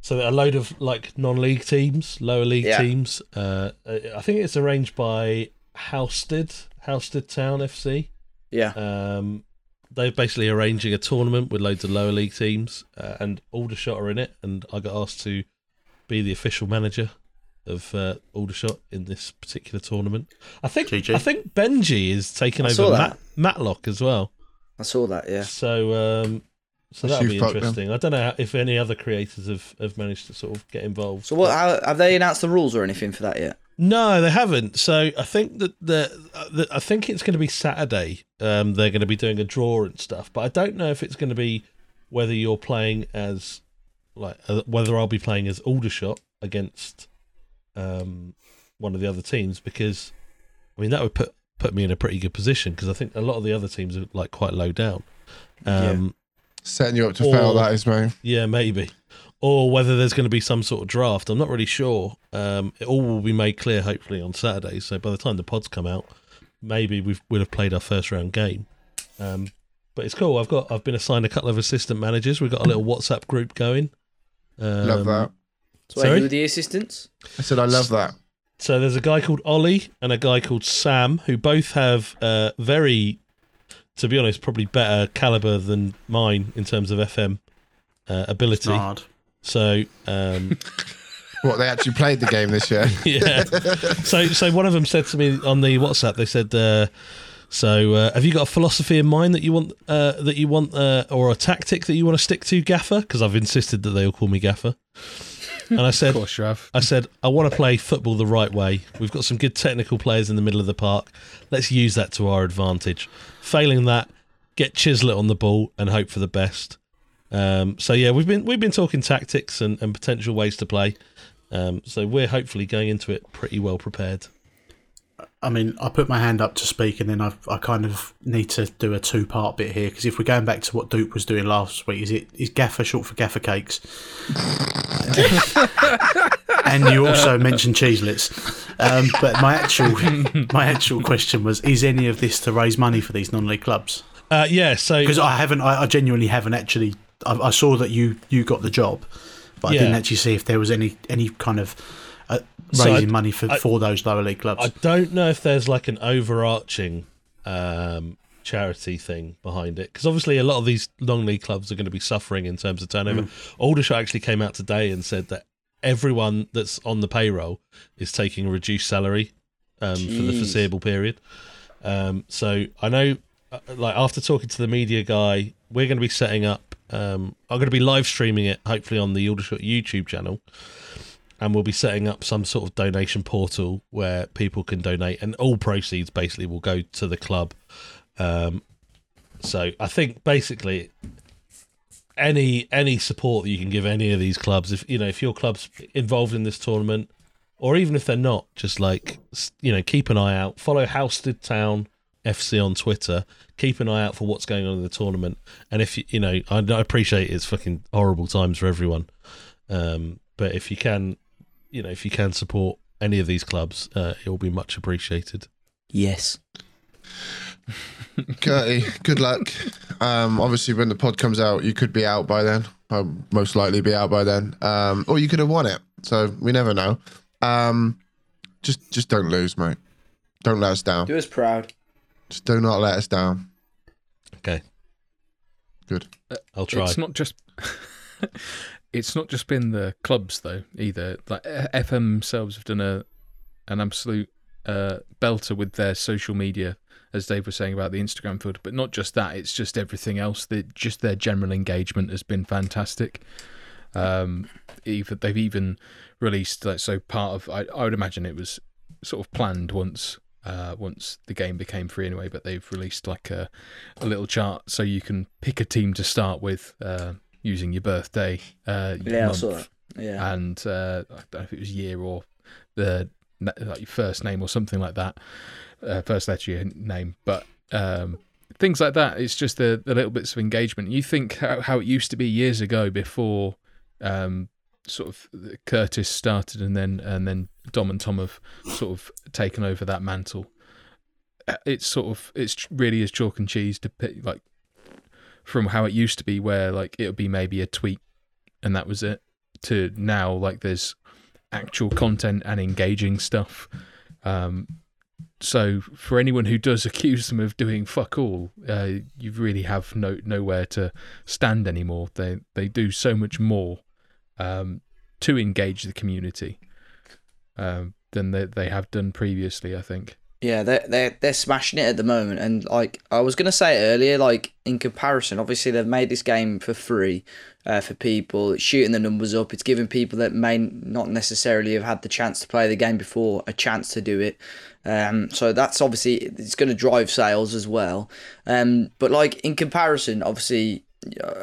so a load of like non-league teams, lower league Yeah. teams. Uh, uh, I think it's arranged by Housestead, Housestead Town FC. Yeah, Um, they're basically arranging a tournament with loads of lower league teams, uh, and Aldershot are in it. And I got asked to be the official manager of uh, Aldershot in this particular tournament. I think GG. I think Benji is taking I over that. Mat- Matlock as well. I saw that. Yeah, So um, so that'll be fuck them. interesting. I don't know if any other creators have, have managed to sort of get involved. so what? How, have they announced the rules or anything for that yet? No, they haven't. So I think that the, the I think it's going to be Saturday. Um, they're going to be doing a draw and stuff, but I don't know if it's going to be whether you're playing as like uh, whether I'll be playing as Aldershot against um, one of the other teams because I mean that would put put me in a pretty good position because I think a lot of the other teams are like quite low down. Um, Setting you up to fail, that is, mate. yeah, maybe. Or whether there's going to be some sort of draft. I'm not really sure. Um, it all will be made clear hopefully on Saturday. So by the time the pods come out, maybe we will have played our first round game. Um, but it's cool. I've got I've been assigned a couple of assistant managers. We've got a little WhatsApp group going. Um, Love that. So Sorry? who are the assistants? I said I love that. So there's a guy called Ollie and a guy called Sam who both have uh, very, to be honest, probably better caliber than mine in terms of FM uh, ability. Hard. So um, What they actually played the game this year. yeah. So so one of them said to me on the WhatsApp. They said, uh, "So uh, have you got a philosophy in mind that you want uh, that you want uh, or a tactic that you want to stick to, Gaffer?" Because I've insisted that they all call me Gaffer. And I said, Of said, course, you have. I said, I want to play football the right way. We've got some good technical players in the middle of the park. Let's use that to our advantage. Failing that, get Chislett on the ball and hope for the best. Um, so yeah, we've been we've been talking tactics and, and potential ways to play. Um, so we're hopefully going into it pretty well prepared. I mean, I put my hand up to speak, and then I, I kind of need to do a two part bit here because if we're going back to what Duke was doing last week, is it is Gaffer short for Gaffer cakes? and you also mentioned cheeselets. Um, but my actual my actual question was: Is any of this to raise money for these non-league clubs? Uh, yeah, so Because I haven't, I, I genuinely haven't actually. I, I saw that you you got the job, but I didn't actually see if there was any any kind of uh, So raising I- money for, I- for those lower league clubs. I don't know if there's like an overarching um, charity thing behind it because obviously a lot of these long league clubs are going to be suffering in terms of turnover. Aldershot actually came out today and said that everyone that's on the payroll is taking a reduced salary um, for the foreseeable period. Um, so I know, uh, like after talking to the media guy, we're going to be setting up. Um, I'm going to be live streaming it, hopefully on the Aldershot YouTube channel and we'll be setting up some sort of donation portal where people can donate, and all proceeds basically will go to the club. Um, so I think basically any any support that you can give any of these clubs, if you know if your club's involved in this tournament, or even if they're not, just like you know keep an eye out, follow Housted Town FC on Twitter. Keep an eye out for what's going on in the tournament, and if you you know I, I appreciate it's fucking horrible times for everyone. Um, but if you can, you know, if you can support any of these clubs, uh, it will be much appreciated. Yes. Curty, good luck. Um, obviously, when the pod comes out, you could be out by then. I'll most likely be out by then. Um, or you could have won it. So we never know. Um, just, just don't lose, mate. Don't let us down. Do us proud. Just do not let us down. Okay, Good. I'll try. It's not just. it's not just been the clubs though either. Like uh, FM themselves have done a an absolute uh, belter with their social media, as Dave was saying about the Instagram field. But not just that; it's just everything else. That just their general engagement has been fantastic. Um, even they've even released like so part of. I, I would imagine it was sort of planned once uh, once the game became free anyway. But they've released like a a little chart so you can pick a team to start with uh, using your birthday. Uh, Yeah, I month, saw that. Yeah. and uh, I don't know if it was year or the like your first name or something like that, uh, first letter your name, but um, things like that. It's just the, the little bits of engagement. You think how, how it used to be years ago before um, sort of Curtis started, and then and then Dom and Tom have sort of taken over that mantle. Uh, It's sort of it's really is chalk and cheese to pick, like from how it used to be, where like it would be maybe a tweet and that was it to now like there's actual content and engaging stuff um so for anyone who does accuse them of doing fuck all uh you really have no nowhere to stand anymore they they do so much more um to engage the community um than they, they have done previously i think Yeah, they're they're they're smashing it at the moment, and like I was gonna say earlier, like in comparison, obviously they've made this game for free, uh, for people. It's shooting the numbers up. It's giving people that may not necessarily have had the chance to play the game before a chance to do it. Um, so that's obviously it's going to drive sales as well. Um, but like in comparison, obviously.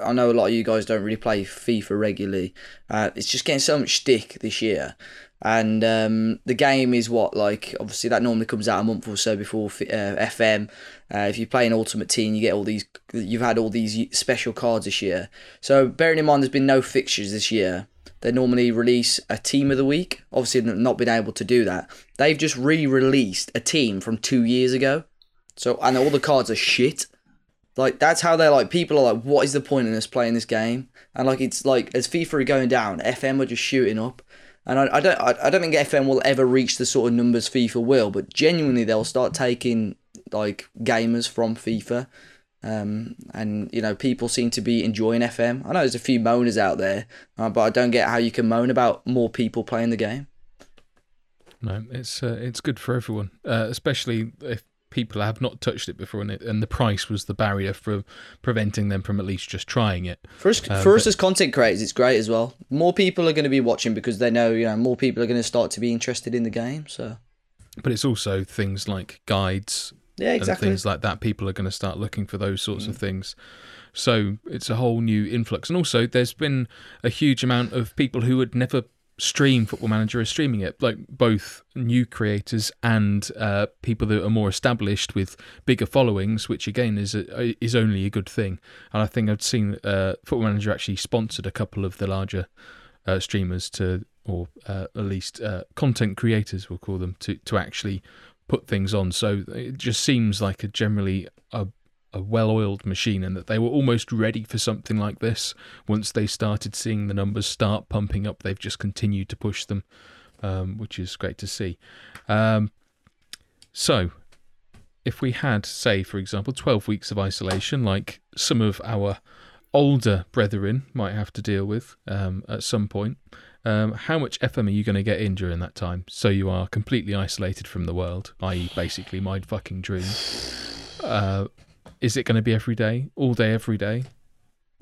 I know a lot of you guys don't really play FIFA regularly. Uh, it's just getting so much stick this year and um, the game is what like obviously that normally comes out a month or so before uh, FM. Uh, if you play an Ultimate Team, you get all these. You've had all these special cards this year. So bearing in mind, there's been no fixtures this year. They normally release a team of the week. Obviously, not been able to do that. They've just re-released a team from two years ago. So and all the cards are shit. Like that's how they're like. People are like, what is the point in us playing this game? And like it's like as FIFA are going down, FM are just shooting up. And I, I don't I, I don't think FM will ever reach the sort of numbers FIFA will, but genuinely they'll start taking like gamers from FIFA. Um, and you know people seem to be enjoying FM. I know there's a few moaners out there, uh, but I don't get how you can moan about more people playing the game. No, it's uh, it's good for everyone, uh, especially if people have not touched it before, and, it, and the price was the barrier for preventing them from at least just trying it. For us, Uh, for us but- as content creators, it's great as well. More people are going to be watching because they know you know more people are going to start to be interested in the game. So But it's also things like guides Yeah, exactly. and things like that. People are going to start looking for those sorts of things. So it's a whole new influx, and also there's been a huge amount of people who had never stream Football Manager are streaming it, like both new creators and uh, people that are more established with bigger followings, which again is a, is only a good thing. And I think I've seen uh, Football Manager actually sponsored a couple of the larger uh, streamers to, or uh, at least uh, content creators, we'll call them, to to actually put things on. So it just seems like a generally a a well-oiled machine and that they were almost ready for something like this once they started seeing the numbers start pumping up. They've just continued to push them um, which is great to see. Um, so if we had say for example 12 weeks of isolation like some of our older brethren might have to deal with um, at some point um, how much FM are you going to get in during that time? So you are completely isolated from the world i.e. basically my fucking dream. Uh, is it going to be every day, all day, every day?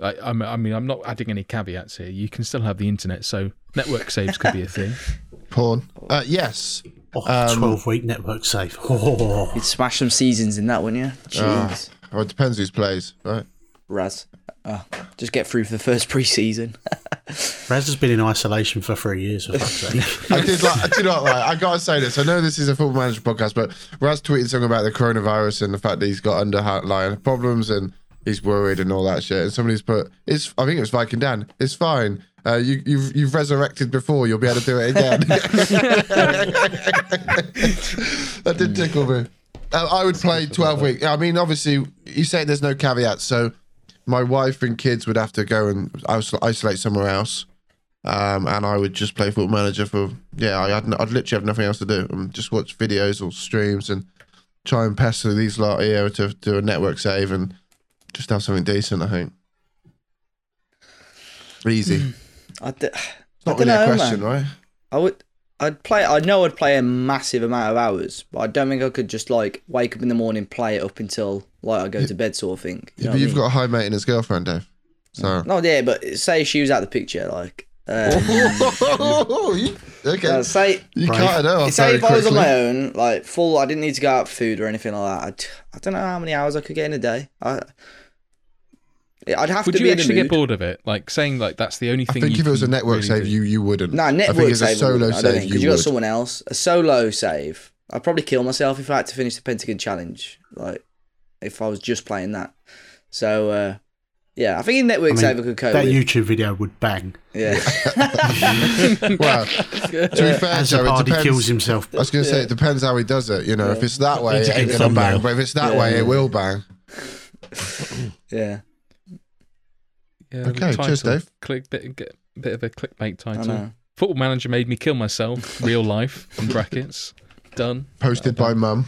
I, I mean, I'm not adding any caveats here. You can still have the internet, so network saves could be a thing. Porn. Uh, yes. Oh, Um, 12 week network save. Oh. You'd smash some seasons in that, wouldn't you? Jeez. Well, it depends who's plays, right? Raz. Oh, just get through for the first pre-season. Raz has been in isolation for three years, for fuck's sake. I did like. I did not like. I gotta say this. I know this is a football manager podcast, but Raz tweeted something about the coronavirus and the fact that he's got underlying problems and he's worried and all that shit. And somebody's put, "It's." I think it was Viking Dan. It's fine. Uh, you, you've you've resurrected before. You'll be able to do it again. that did tickle me. Uh, I would play twelve weeks. I mean, obviously, you say there's no caveats, so my wife and kids would have to go and isolate somewhere else. Um, and I would just play Football Manager for yeah. I had, I'd literally have nothing else to do and just watch videos or streams and try and pester these lot here to do a network save and just have something decent. I think easy. I, d- It's not don't really a know, question, man. right? I would. I'd play. I know I'd play a massive amount of hours, but I don't think I could just like wake up in the morning, play it up until like I go to bed, sort of thing. You yeah, but you've mean? got a high maintenance girlfriend, Dave. So No, yeah, but say she was out the picture, like. Uh, You- okay, uh, say you Brave. cut it off say very if I was on my own, like full, I didn't need to go out for food or anything like that. I'd, I don't know how many hours I could get in a day. I, I'd have Would to you be in the actually get bored of it? Like saying like that's the only thing. I think you if it was a network really save, do. you you wouldn't. No, I network think as a save. I solo wouldn't, I save, think, 'cause you you got someone else. A solo save. I'd probably kill myself if I had to finish the Pentagon challenge. Like if I was just playing that. So uh, yeah, I think in network I mean, save I could cope that with. YouTube video would bang. yeah. Well, to be fair, As Joe, it depends. kills himself. I was going to say it depends how he does it. You know, if it's that way, Need to it ain't going to bang. But if it's that Yeah, way, yeah. it will bang. yeah. Yeah, Okay, the cheers, Dave. Click bit, get, bit of a clickbait title. Football manager made me kill myself. Real life in brackets. Done. Posted by mum,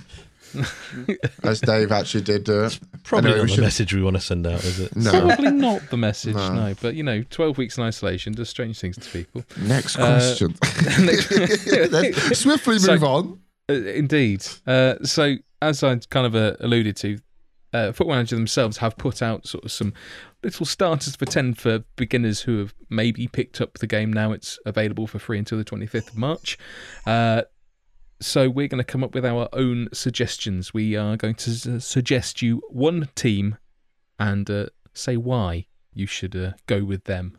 as Dave actually did do it. Probably Anyway, not we the should- message we want to send out, is it? No. Probably not the message, No. no. But you know, twelve weeks in isolation does strange things to people. Next Uh, question. Let's swiftly So- move on. Uh, indeed. Uh, so, as I kind of uh, alluded to, uh, Football Manager themselves have put out sort of some little starters for 10 for beginners who have maybe picked up the game now. It's available for free until the 25th of March. Uh, so, we're going to come up with our own suggestions. We are going to suggest you one team and uh, say why you should uh, go with them.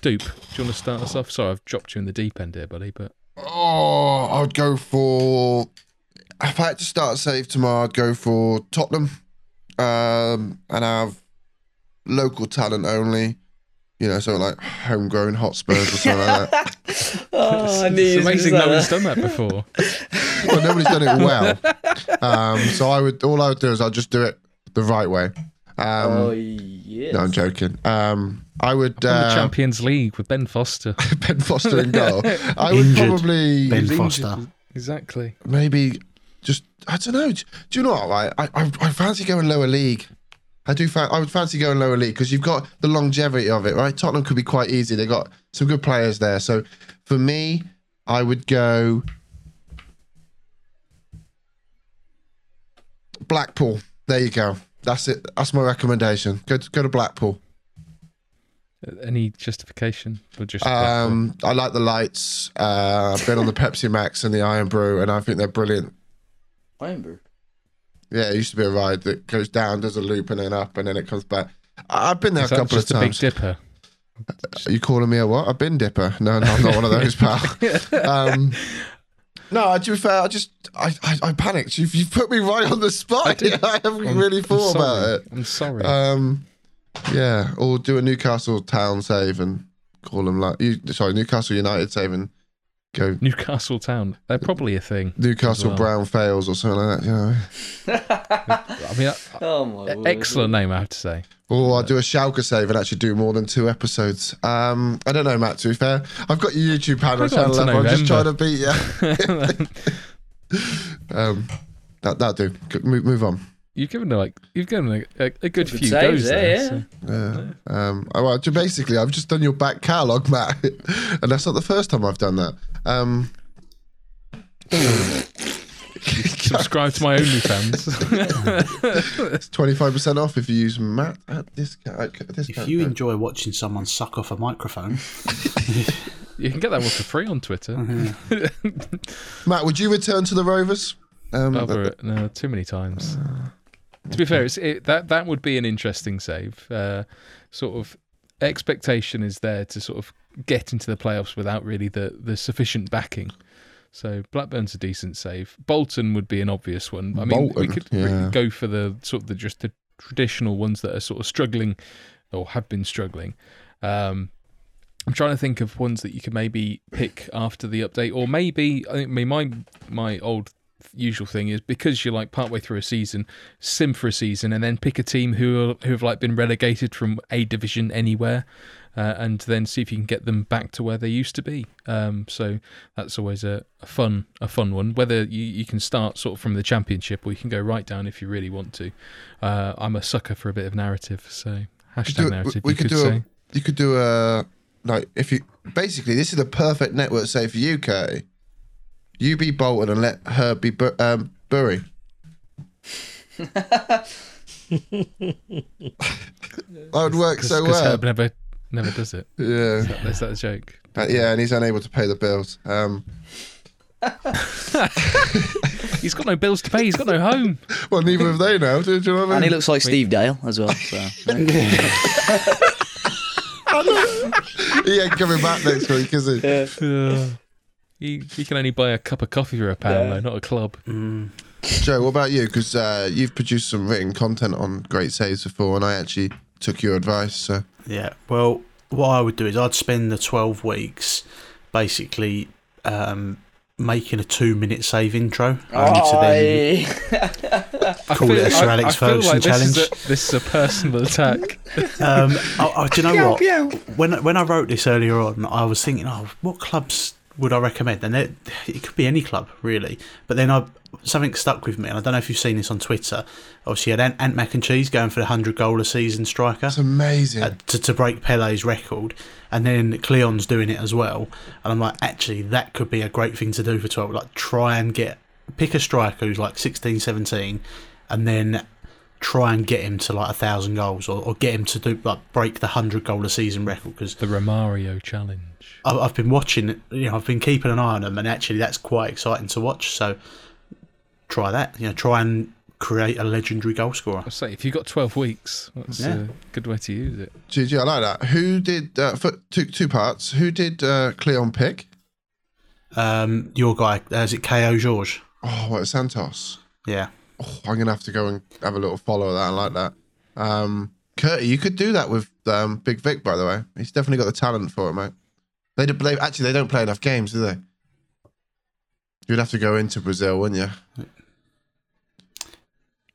Dupe, do you want to start us off? Sorry, I've dropped you in the deep end here, buddy, but Oh, I would go for. If I had to start save tomorrow, I'd go for Tottenham, um, and have local talent only. You know, something like homegrown Hotspurs or something like that. Oh, I knew you it's amazing gonna no one's done that before. Well, nobody's done it well. Um, so I would. All I would do is I'd just do it the right way. Um, Oh yes. No, I'm joking. Um, I would Won the uh, Champions League with Ben Foster. Ben Foster in goal. I would Injured probably Ben Foster. injured. Exactly. maybe just I don't know. Do you know what? Right? I, I I fancy going lower league. I do. Fan, I would fancy going lower league because you've got the longevity of it, right? Tottenham could be quite easy. They got some good players there. So for me, I would go Blackpool. There you go. That's it. That's my recommendation. Go to, go to Blackpool. Uh, Any justification or just Um, I like the lights. Uh, I've been on the Pepsi Max and the Irn-Bru, and I think they're brilliant. Irn-Bru. Yeah, it used to be a ride that goes down, does a loop, and then up, and then it comes back. I- I've been there Is a couple of a Big times. Dipper? Are you calling me a what? A bin dipper? No, no, I'm not one of those, pal. Um, no, to be fair, I just I, I, I panicked. You've, you've put me right on the spot. I, haven't I'm- really thought about it. I'm sorry. Um, yeah, or do a Newcastle town save and call them like you. Sorry, Newcastle United save and go Newcastle Town. They're probably a thing. Newcastle well. Brown fails or something like that. You know. I mean, uh, Oh my word. excellent name, I have to say. Oh, I'll do a Schalke save and actually do more than two episodes. Um, I don't know, Matt. To be fair, I've got your YouTube panel I got channel into up. I'm just trying to beat you. um, that that do. Move, move on. You've given her like you've given her a, a, a good Good few saves goes there, there. yeah. so- Yeah. Um, I, well, ju- basically, I've just done your back catalogue, Matt, and that's not the first time I've done that. Um, Subscribe to my OnlyFans. it's twenty five percent off if you use Matt at discount. At If you enjoy watching someone suck off a microphone, you can get that one for free on Twitter. Matt, would you return to the Rovers? Um, Over it, no, too many times. To be fair, it's, it, that that would be an interesting save. Uh, sort of expectation is there to sort of get into the playoffs without really the the sufficient backing. So Blackburn's a decent save. Bolton would be an obvious one. I mean, we could yeah. go for the sort of the just the traditional ones that are sort of struggling or have been struggling. Um, I'm trying to think of ones that you could maybe pick after the update, or maybe I think- I mean my my old usual thing is because you're like partway through a season, sim for a season, and then pick a team who are, who have like been relegated from a division anywhere, uh, and then see if you can get them back to where they used to be. Um, so that's always a, a fun a fun one. Whether you, you can start sort of from the championship or you can go right down if you really want to. Uh, I'm a sucker for a bit of narrative, so hashtag narrative. we you could could do say. a you could do a like if you basically this is the perfect network save for you, Kay. You be Bolton and let her be Bu- um, Bury. that would work so because well. Herb never never does it. Yeah, Is that a joke? Uh, yeah, and he's unable to pay the bills. Um, He's got no bills to pay. He's got no home. well, neither have they now. Do, do you know what I And he looks like Steve Dale as well. So. he ain't coming back next week, is he? He, he can only buy a cup of coffee for a pound, though, not a club. Joe, what about you? Because uh, you've produced some written content on great saves before, and I actually took your advice. So yeah. Well, what I would do is I'd spend the twelve weeks basically um, making a two-minute save intro, only to then I Call it a Sir I- Alex I feel Ferguson like this is, challenge. a, this is a personal attack. Um, oh, oh, do you know what? When when I wrote this earlier on, I was thinking, oh, what clubs would I recommend? And it, it could be any club really. But then I something stuck with me, and I don't know if you've seen this on Twitter. Obviously, you had Ant, Ant Mac and Cheese going for the hundred goal a season striker that's amazing. uh, to to break Pele's record, and then Cleon's doing it as well. And I'm like, actually, that could be a great thing to do for twelve. Like, try and get pick a striker who's like 16, 17, and then try and get him to like a thousand goals or, or get him to do like break the hundred goal a season record because The Romario challenge. I've, I've been watching you know I've been keeping an eye on him, and actually that's quite exciting to watch so try that you know try and create a legendary goal scorer I say, if you've got 12 weeks, that's Yeah. a good way to use it. GG, I like that. Who did uh, for two two parts? Who did uh, Cleon pick? um your guy uh, is it KO George Oh, what Santos? yeah Oh, I'm gonna have to go and have a little follow of that. I like that. Um, Curty, you could do that with um, Big Vic, by the way. He's definitely got the talent for it, mate. They, do- they actually they don't play enough games, do they? You'd have to go into Brazil, wouldn't you?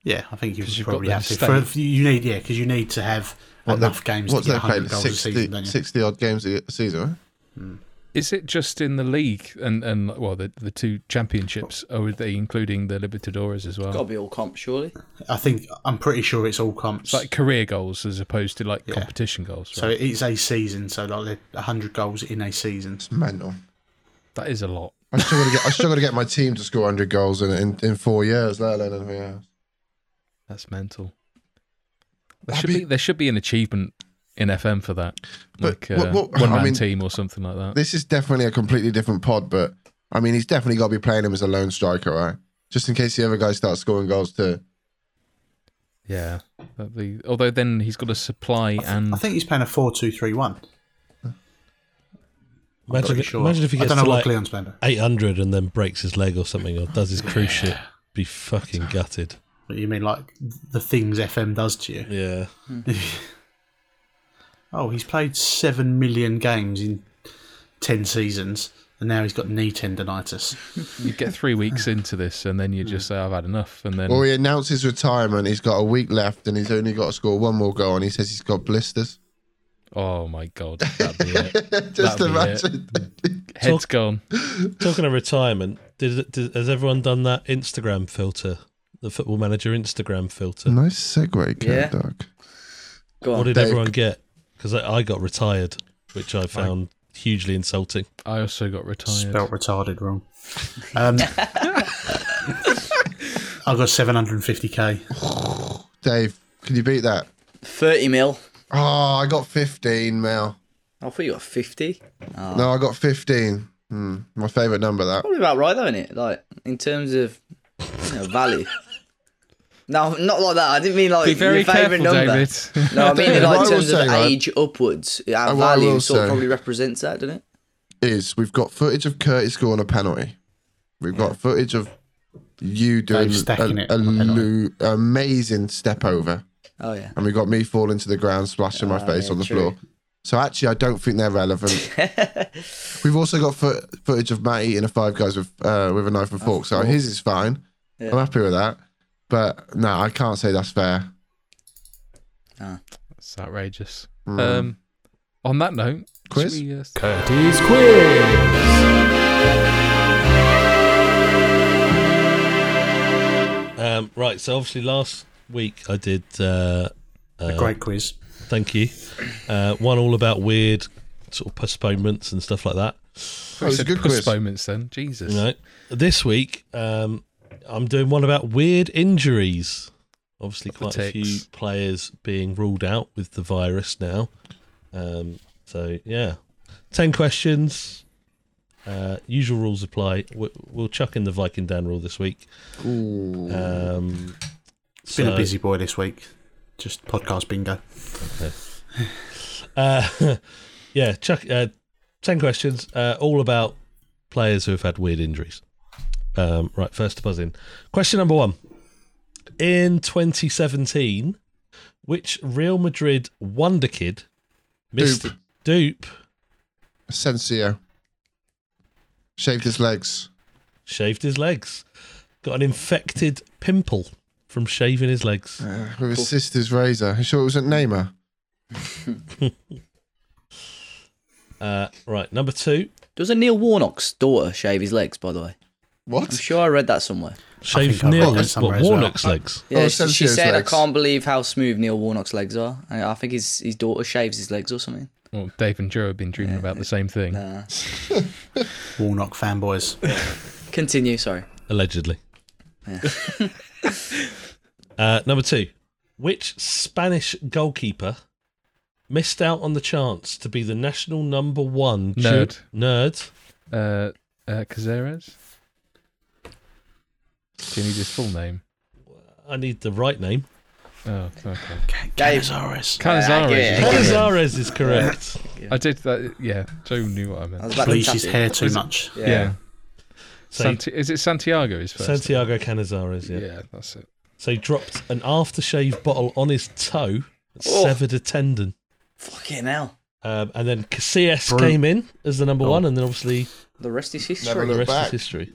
Yeah, I think you've probably have to. state. For, you need, yeah, because you need to have What, they- enough games to What's get they 100 played? a 60, season, don't you? 60 odd games a a season, right? Is it just in the league and, and well, the, the two championships, or are they including the Libertadores as well? Got to be all comp, surely. I think I'm pretty sure it's all comps. It's like career goals as opposed to like Yeah. competition goals. so it's a season, so like 100 goals in a season. It's mental. that is a lot. I still got to get. I still got to get my team to score 100 goals in in, in four years, let alone anything else. That's mental. There That'd should be- be there should be an achievement in FM for that, But like uh, what- what- one I man mean- team or something like that. This is definitely a completely different pod, but I mean, he's definitely got to be playing him as a lone striker, right? Just in case the other guy starts scoring goals too. Yeah. But The, although then he's got a supply and I think he's playing a four-two-three-one. Imagine, Pretty if- sure. imagine if he gets don't know to like Cleon's 800 and then breaks his leg or something, or does his cruise ship. Be fucking gutted. But you mean like the things FM does to you? Yeah. Oh, he's played seven million games in ten seasons, and now he's got knee tendonitis. you get three weeks into this and then you just say, I've had enough. And then Well, he announces retirement. He's got a week left, and he's only got to score one more goal. And he says he's got blisters. Oh my god, that'd be it. Just That'd be it. imagine. Head's gone. Talking of retirement, did, did has everyone done that Instagram filter? The football manager Instagram filter. Nice segue, Yeah. Cat Dog. Go What on. did Dave- everyone get? Because I, I got retired, which I found hugely insulting. I also got retired. Spelt retarded wrong. Um, I got seven hundred and fifty k. Dave, can you beat that? 30 mil. Oh, I got 15, mil. I thought you got 50. No, I got 15. Hmm, my favourite number, that. Probably about right, though, isn't it? Like, in terms of you know, value. No, not like that. I didn't mean like Be very your favourite careful, number. David. No, I mean David, like what I in will terms of say, right? age upwards. Our what I value will sort of say- probably represents that, doesn't it? Is we've got footage of Curtis scoring a penalty. We've got footage of you doing stacking a, it a on a penalty. lo- amazing step over. Oh yeah. And we got me falling to the ground, splashing my Oh, face yeah, on the true. floor. So actually, I don't think they're relevant. We've also got fo- footage of Matt eating a Five Guys with uh, with a knife and fork. So fork. his is fine. Yeah. I'm happy with that. But no, I can't say that's fair. That's outrageous. Mm. Um, on that note, Quiz? we, uh, Curtis Quiz. Um, right, so obviously last week I did. Uh, A uh, great quiz. Thank you. Uh, one all about weird sort of postponements and stuff like that. Oh, it was a said good quiz. postponements then. Jesus. You know, this week um, I'm doing one about weird injuries. Obviously, quite a few players being ruled out with the virus now. Um, so yeah, ten questions. Uh, usual rules apply. We- We'll chuck in the Viking Dan rule this week. Ooh. Um, Been so- a busy boy this week. Just podcast bingo. Uh, yeah, Chuck. Uh, ten questions, uh, all about players who have had weird injuries. Um, right, first to buzz in. Question number one: In 2017, which Real Madrid wonder kid missed Dupe. dupe Asensio shaved his legs. shaved his legs, got an infected pimple from shaving his legs. Uh, with his sister's razor. You sure it wasn't Neymar? Uh, right, number two, Does a Neil Warnock's daughter shave his legs? By the way, I'm sure I read that somewhere. shaved think Neil read that somewhere what, as well. Warnock's legs. Yeah, Oh, she, she said, legs. "I can't believe how smooth Neil Warnock's legs are." And I think his his daughter shaves his legs or something. Well, Dave and Joe have been dreaming about the same thing. Nah. Warnock fanboys. Continue. Sorry. allegedly. uh, number two, which Spanish goalkeeper missed out on the chance to be the national number one du- Nerd. nerd? Uh, uh, Cazares? Do you need his full name? I need the right name. Oh, okay. Dave. Canizares. Canizares. yeah, is yeah. Canizares is correct. I did that. Yeah, Joe knew what I I meant. was about Bleach his hair too much. Yeah. So Santi- is it Santiago? His first. name? Santiago Canizares, yeah. Yeah, that's it. So he dropped an aftershave bottle on his toe, Oh. severed a tendon. Fucking hell. Um, and then Casillas Bru- came in as the number Oh. one, and then obviously The rest is history. Never the rest back. is history.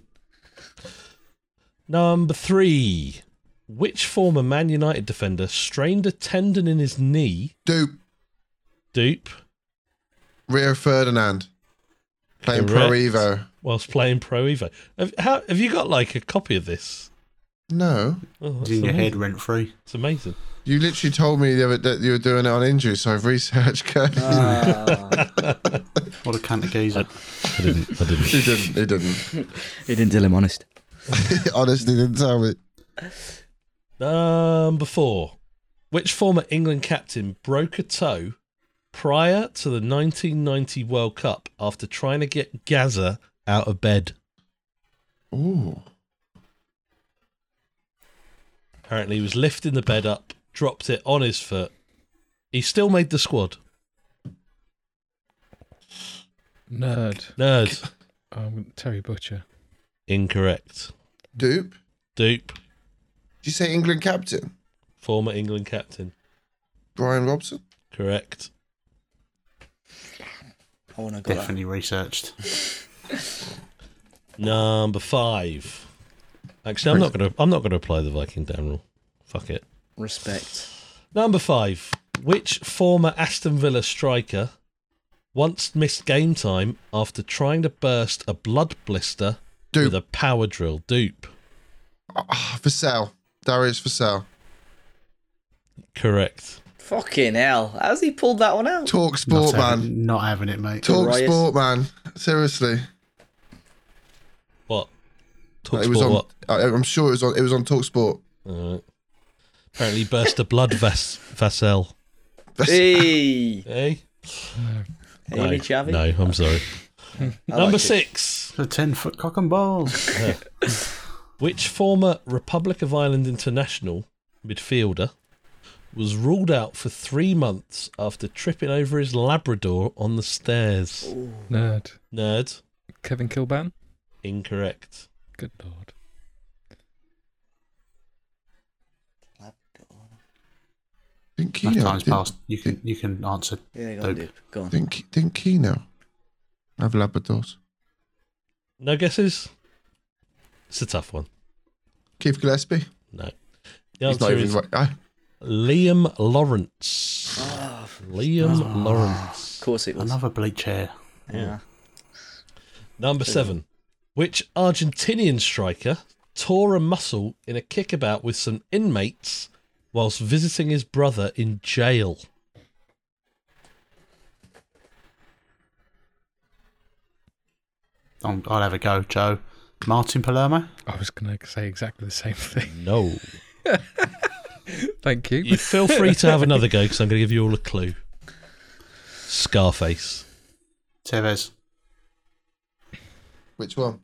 Number three. Which former Man United defender strained a tendon in his knee? Dupe. Dupe Rio Ferdinand. Playing Pro Evo. whilst playing Pro Evo. Have, how, have you got like a copy of this? No. Oh, that's It's in your head rent free. It's amazing. You literally told me the other, that you were doing it on injury, so I've researched Curtis. Ah, What a cunt of geezer. I didn't. I didn't. he didn't. He didn't. he didn't tell him honest. He honestly didn't tell me. Number four. Which former England captain broke a toe prior to the 1990 World Cup after trying to get Gazza out of bed? Ooh. Apparently, he was lifting the bed up dropped it on his foot. He still made the squad. Nerd. Nerd. Um, Terry Butcher. Incorrect. Dupe. Dupe. Did you say England captain? Former England captain. Bryan Robson? Correct. I want to go. That. Definitely researched. Number five. Actually, I'm not gonna. I'm not gonna apply the Viking down rule. Fuck it. Respect. Number five. Which former Aston Villa striker once missed game time after trying to burst a blood blister Dupe. with a power drill? Dupe. Ah, Vassell. Darius for sale. Correct. Fucking hell! How's he pulled that one out? Talk sport, not, man. having, not having it, mate. Talk Darius. sport, man. Seriously. What? Talk it was sport on. what? I, I'm sure it was on. It was on Talk Sport. Alright. Apparently burst a blood ves- vessel. Hey, Hey? hey, me Chavi. no, I'm sorry. Number like it. six. The 10 foot cock and balls. Which former Republic of Ireland international midfielder was ruled out for three months after tripping over his Labrador on the stairs? Nerd. Nerd. Kevin Kilbane. Incorrect. Good lord. Think Enough Keano. time's Didn't, passed. You can you can answer. Yeah, go on, Dope. dude. Go on. didn't, didn't Keano have Labradors? No guesses? It's a tough one. Keith Gillespie? No. The He's not answer even is right. Ah, Liam Lawrence. Oh, Liam Oh. Lawrence. of course it was. Another bleach hair. Yeah. Number seven. Which Argentinian striker tore a muscle in a kickabout with some inmates whilst visiting his brother in jail? I'll, I'll have a go, Joe. Martin Palermo. I was going to say exactly the same thing. No. Thank you. You feel free to have another go because I'm going to give you all a clue. Scarface. Tevez. Which one?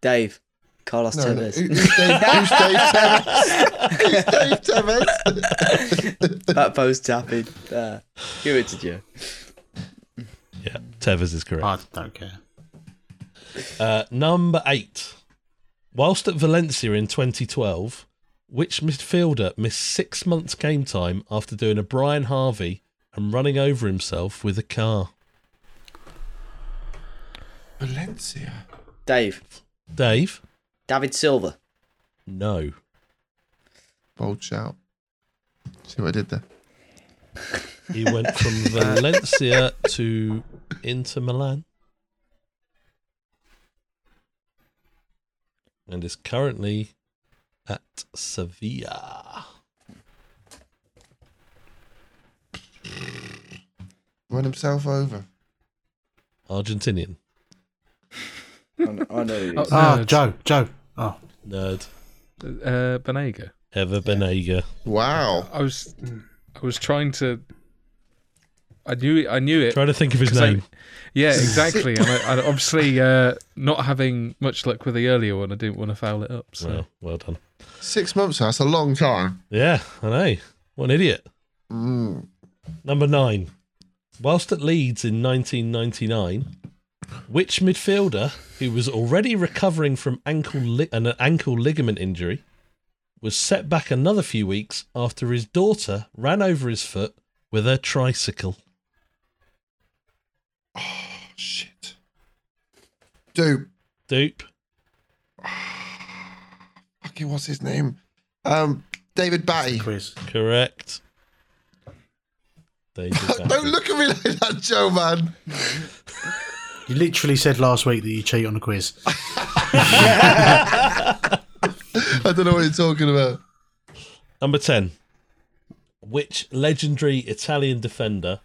Dave. Carlos No, no. Tevez. Who- Who's Dave, who's Dave Tevez? Who's Dave Tevez? that post tapping. Uh, give it to Joe. Yeah, Tevez is correct. I don't care. Uh, number eight. Whilst at Valencia in 2012, which midfielder missed six months game time after doing a Brian Harvey and running over himself with a car? Valencia. Dave. Dave? David Silva. No. Bold shout. See what I did there? He went from Valencia to Inter Milan. And is currently at Sevilla. Run himself over. Argentinian. I know, I know who it Oh. Ah, Joe. Joe. Oh, Nerd. Uh, Banega. Ever Banega. Wow. I was, I was trying to. I knew it. I knew it. Trying to think of his 'cause I- name. yeah, exactly. and I, I obviously uh, not having much luck with the earlier one. I didn't want to foul it up. So Well, well done. Six months, that's a long time. Yeah, I know. What an idiot. Mm. Number nine. Whilst at Leeds in 1999, which midfielder who was already recovering from ankle li- an ankle ligament injury was set back another few weeks after his daughter ran over his foot with her tricycle? Shit. Dupe. Dupe. fucking what's his name? Um, David Batty. quiz. Correct. David Don't look at me like that, Joe, man. You literally said last week that you cheat on a quiz. I don't know what you're talking about. Number 10. Which legendary Italian defender,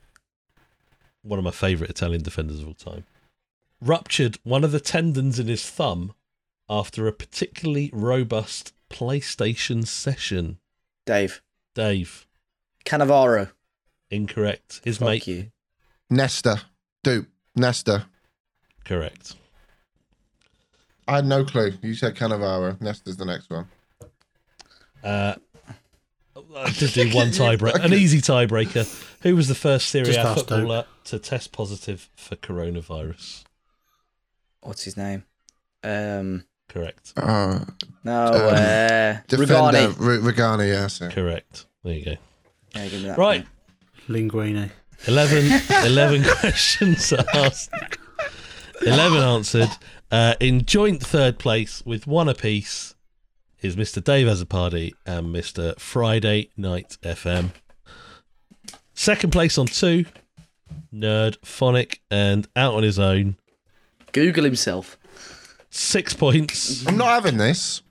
one of my favourite Italian defenders of all time, ruptured one of the tendons in his thumb after a particularly robust PlayStation session? Dave. Dave, Cannavaro. incorrect. His Fuck mate, you. Nesta. Dude, Nesta. correct. I had no clue. You said Cannavaro. Nesta's the next one. Uh, I did do one tiebreaker, an easy tiebreaker. Who was the first Serie Just A ask footballer to test positive for coronavirus? What's his name? Um, Correct. Uh, no, Um, uh, defender Rugani. R- Rugani, yes. Yeah. Correct. There you go. Yeah, give me that Right. one. Linguini. 11, 11 questions asked, 11 answered. Uh, in joint third place with one apiece is Mr. Dave has a party and Mr. Friday Night FM. Second place on two, Nerd, Phonic, and out on his own. Google himself. Six points. I'm not having this.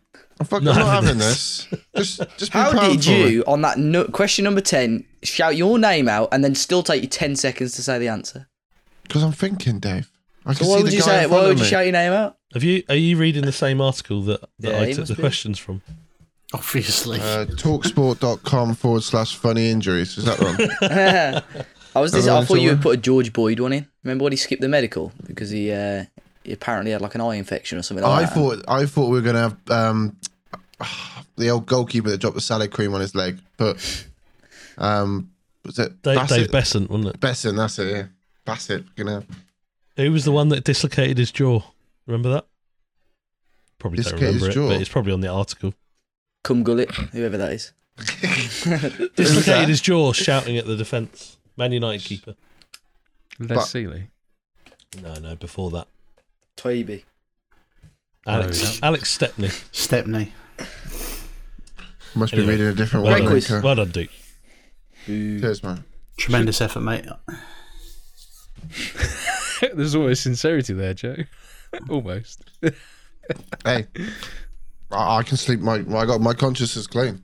I'm fucking Not not, having having this. Just, just How proud did for me. you, on that no- question number 10, shout your name out and then still take you 10 seconds to say the answer? Because I'm thinking, Dave. I So can why see would the you guy say in it? Why would you me. shout your name out? Have you? Are you reading the same article that, that Yeah, I took the be. questions from? Obviously. Uh, talksport.com forward slash funny injuries. Is that wrong? I was this, I thought you somewhere? would put a George Boyd one in. Remember when he skipped the medical because he uh, he apparently had like an eye infection or something like I that. thought I thought we were gonna have um, the old goalkeeper that dropped the salad cream on his leg, but um, was it Dave, Bassett? Dave Beasant, wasn't it? Besson, that's it. Yeah, Bassett. You know, Who was the one that dislocated his jaw? Remember that? Probably don't remember it, jaw? but it's probably on the article. Cum Gullet, whoever that is. Dislocated his jaw shouting at the defence. Man United keeper. Les But- Sealey. No, no, before that. Tweeby. Alex, oh, Alex Stepney. Stepney. must Anyway. be reading a different Well one. Great done, quiz. Luca. well done, Duke. Cheers, man. Tremendous effort, mate. There's always sincerity there, Joe. Almost. Hey, I, I can sleep. My I got my conscience is clean.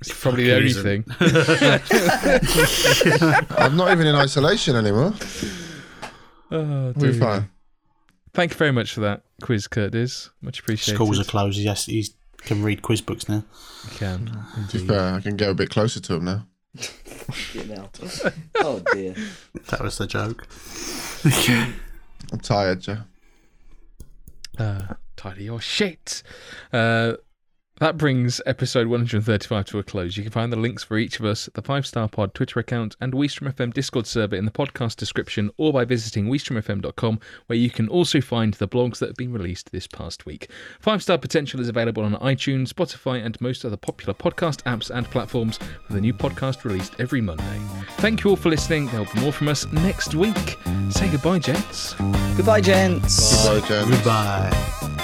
It's probably the only Fucking thing. I'm not even in isolation anymore. Oh, We're fine. Thank you very much for that quiz, Curtis. Much appreciated. Schools are closed. Yes, he can read quiz books now. You can. To be fair, I can get a bit closer to him now. You know. oh dear. That was the joke. I'm tired, Joe. Uh, tidy your shit. Uh, that brings episode 135 to a close. You can find the links for each of us, the Five Star Pod Twitter account, and Weestream FM Discord server in the podcast description or by visiting weestreamfm.com, where you can also find the blogs that have been released this past week. Five Star Potential is available on iTunes, Spotify, and most other popular podcast apps and platforms, with a new podcast released every Monday. Thank you all for listening. There'll be more from us next week. Say goodbye, gents. Goodbye, gents. Goodbye, Jen. Goodbye.